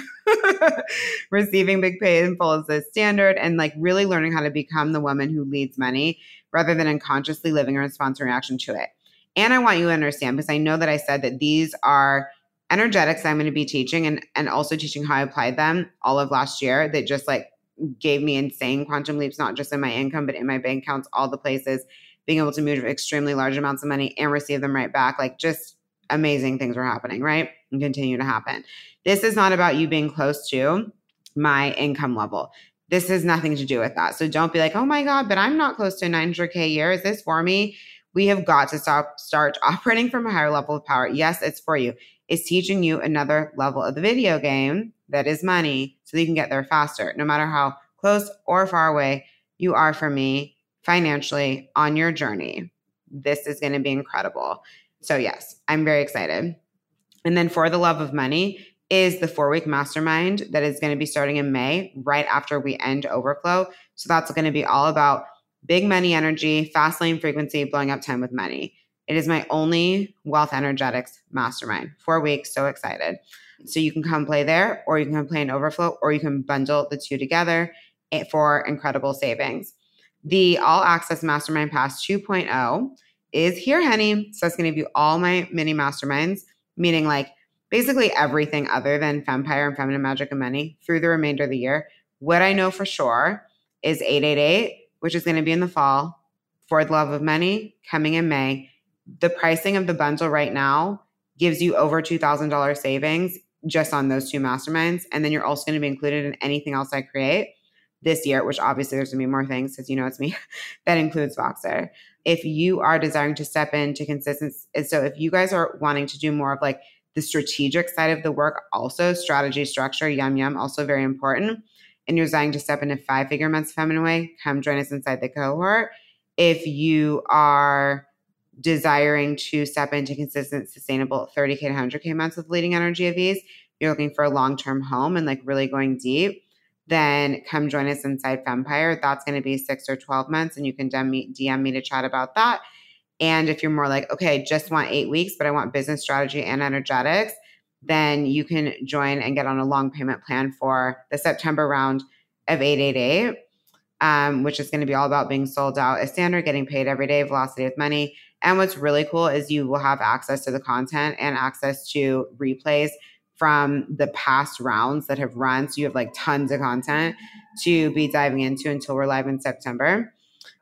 Receiving big pay in full is the standard, and like really learning how to become the woman who leads money rather than unconsciously living a response reaction to it. And I want you to understand because I know that I said that these are energetics I'm going to be teaching and, and also teaching how I applied them all of last year that just like gave me insane quantum leaps, not just in my income, but in my bank accounts, all the places, being able to move extremely large amounts of money and receive them right back. Like just amazing things were happening, right? And continue to happen. This is not about you being close to my income level. This has nothing to do with that. So don't be like, oh my God, but I'm not close to 900K a year. Is this for me? We have got to stop, start operating from a higher level of power. Yes, it's for you. It's teaching you another level of the video game that is money so you can get there faster. No matter how close or far away you are from me financially on your journey, this is going to be incredible. So, yes, I'm very excited. And then for the love of money, is the four week mastermind that is going to be starting in May, right after we end overflow. So that's going to be all about big money energy, fast lane frequency, blowing up time with money. It is my only wealth energetics mastermind. Four weeks, so excited. So you can come play there, or you can come play in overflow, or you can bundle the two together eh, for incredible savings. The all access mastermind pass 2.0 is here, honey. So it's going to give you all my mini masterminds, meaning like basically everything other than Femmepire and Feminine Magic and Money through the remainder of the year. What I know for sure is 888, which is going to be in the fall, For the Love of Money coming in May. The pricing of the bundle right now gives you over $2,000 savings just on those two masterminds. And then you're also going to be included in anything else I create this year, which obviously there's going to be more things because you know it's me that includes Voxer. If you are desiring to step into consistency, so if you guys are wanting to do more of like the strategic side of the work, also strategy, structure, yum, yum, also very important. And you're desiring to step into five figure months feminine way, come join us inside the cohort. If you are desiring to step into consistent, sustainable 30K to 100K months with leading energy of ease, you're looking for a long term home and like really going deep, then come join us inside Femmepire. That's going to be six or 12 months. And you can DM me, DM me to chat about that. And if you're more like, okay, just want eight weeks, but I want business strategy and energetics, then you can join and get on a long payment plan for the September round of 888, um, which is going to be all about being sold out as standard, getting paid every day, velocity with money. And what's really cool is you will have access to the content and access to replays from the past rounds that have run. So you have like tons of content to be diving into until we're live in September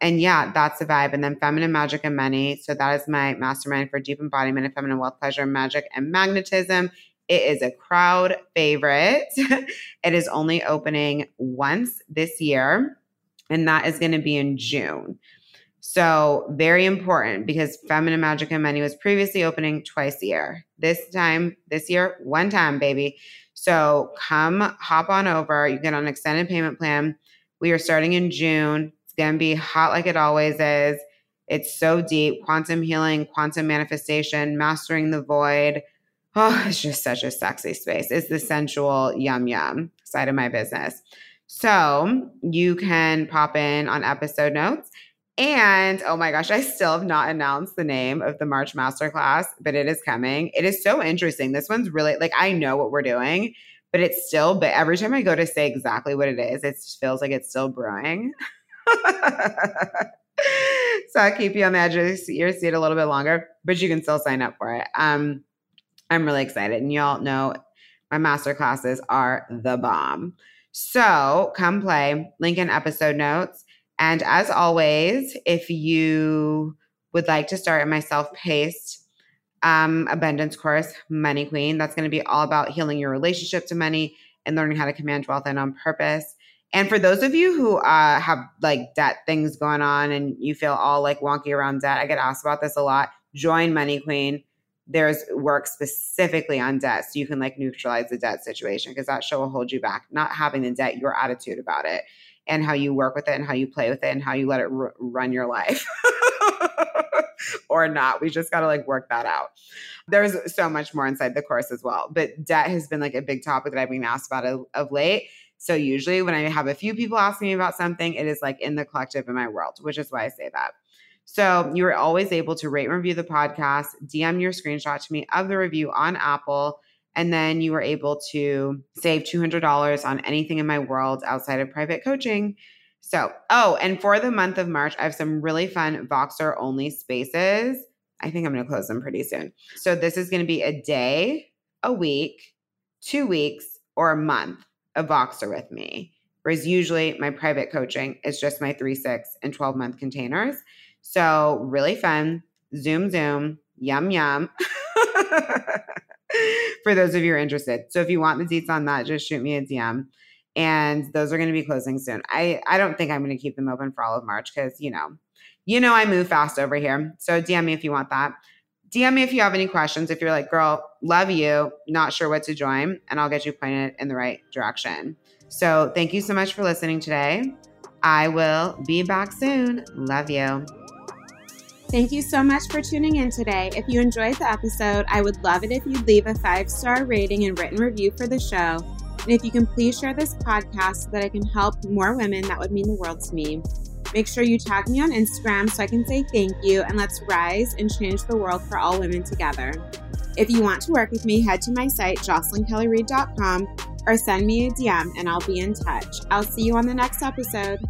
and yeah, that's the vibe. And then feminine magic and money. So that is my mastermind for deep embodiment of feminine wealth, pleasure, magic, and magnetism. It is a crowd favorite. it is only opening once this year, and that is going to be in June. So, very important because Feminine Magic and Money was previously opening twice a year. This time, this year, one time, baby. So, come hop on over. You get an extended payment plan. We are starting in June It's going to be hot like it always is. It's so deep quantum healing, quantum manifestation, mastering the void. Oh, it's just such a sexy space. It's the sensual yum yum side of my business. So you can pop in on episode notes. And oh my gosh, I still have not announced the name of the March Masterclass, but it is coming. It is so interesting. This one's really like, I know what we're doing, but it's still, but every time I go to say exactly what it is, it feels like it's still brewing. so I'll keep you on the edge of your seat a little bit longer, but you can still sign up for it. Um, I'm really excited. And y'all know my master classes are the bomb. So come play, link in episode notes. And as always, if you would like to start my self paced um, abundance course, Money Queen, that's going to be all about healing your relationship to money and learning how to command wealth and on purpose. And for those of you who uh, have like debt things going on and you feel all like wonky around debt, I get asked about this a lot. Join Money Queen. There's work specifically on debt so you can like neutralize the debt situation because that show will hold you back. Not having the debt, your attitude about it and how you work with it and how you play with it and how you let it r- run your life or not. We just got to like work that out. There's so much more inside the course as well. But debt has been like a big topic that I've been asked about of, of late. So usually when I have a few people asking me about something, it is like in the collective in my world, which is why I say that. So you are always able to rate and review the podcast, DM your screenshot to me of the review on Apple, and then you were able to save $200 on anything in my world outside of private coaching. So, oh, and for the month of March, I have some really fun Voxer only spaces. I think I'm going to close them pretty soon. So, this is going to be a day, a week, two weeks, or a month of Voxer with me. Whereas usually my private coaching is just my three, six, and 12 month containers. So really fun. Zoom, zoom, yum, yum. For those of you who are interested. So if you want the deets on that, just shoot me a DM. And those are going to be closing soon. I, I don't think I'm going to keep them open for all of March because, you know, you know I move fast over here. So DM me if you want that. DM me if you have any questions. If you're like, girl, love you, not sure what to join, and I'll get you pointed in the right direction. So thank you so much for listening today. I will be back soon. Love you. Thank you so much for tuning in today. If you enjoyed the episode, I would love it if you'd leave a five star rating and written review for the show. And if you can please share this podcast so that I can help more women, that would mean the world to me. Make sure you tag me on Instagram so I can say thank you and let's rise and change the world for all women together. If you want to work with me, head to my site, jocelynkellyreid.com, or send me a DM and I'll be in touch. I'll see you on the next episode.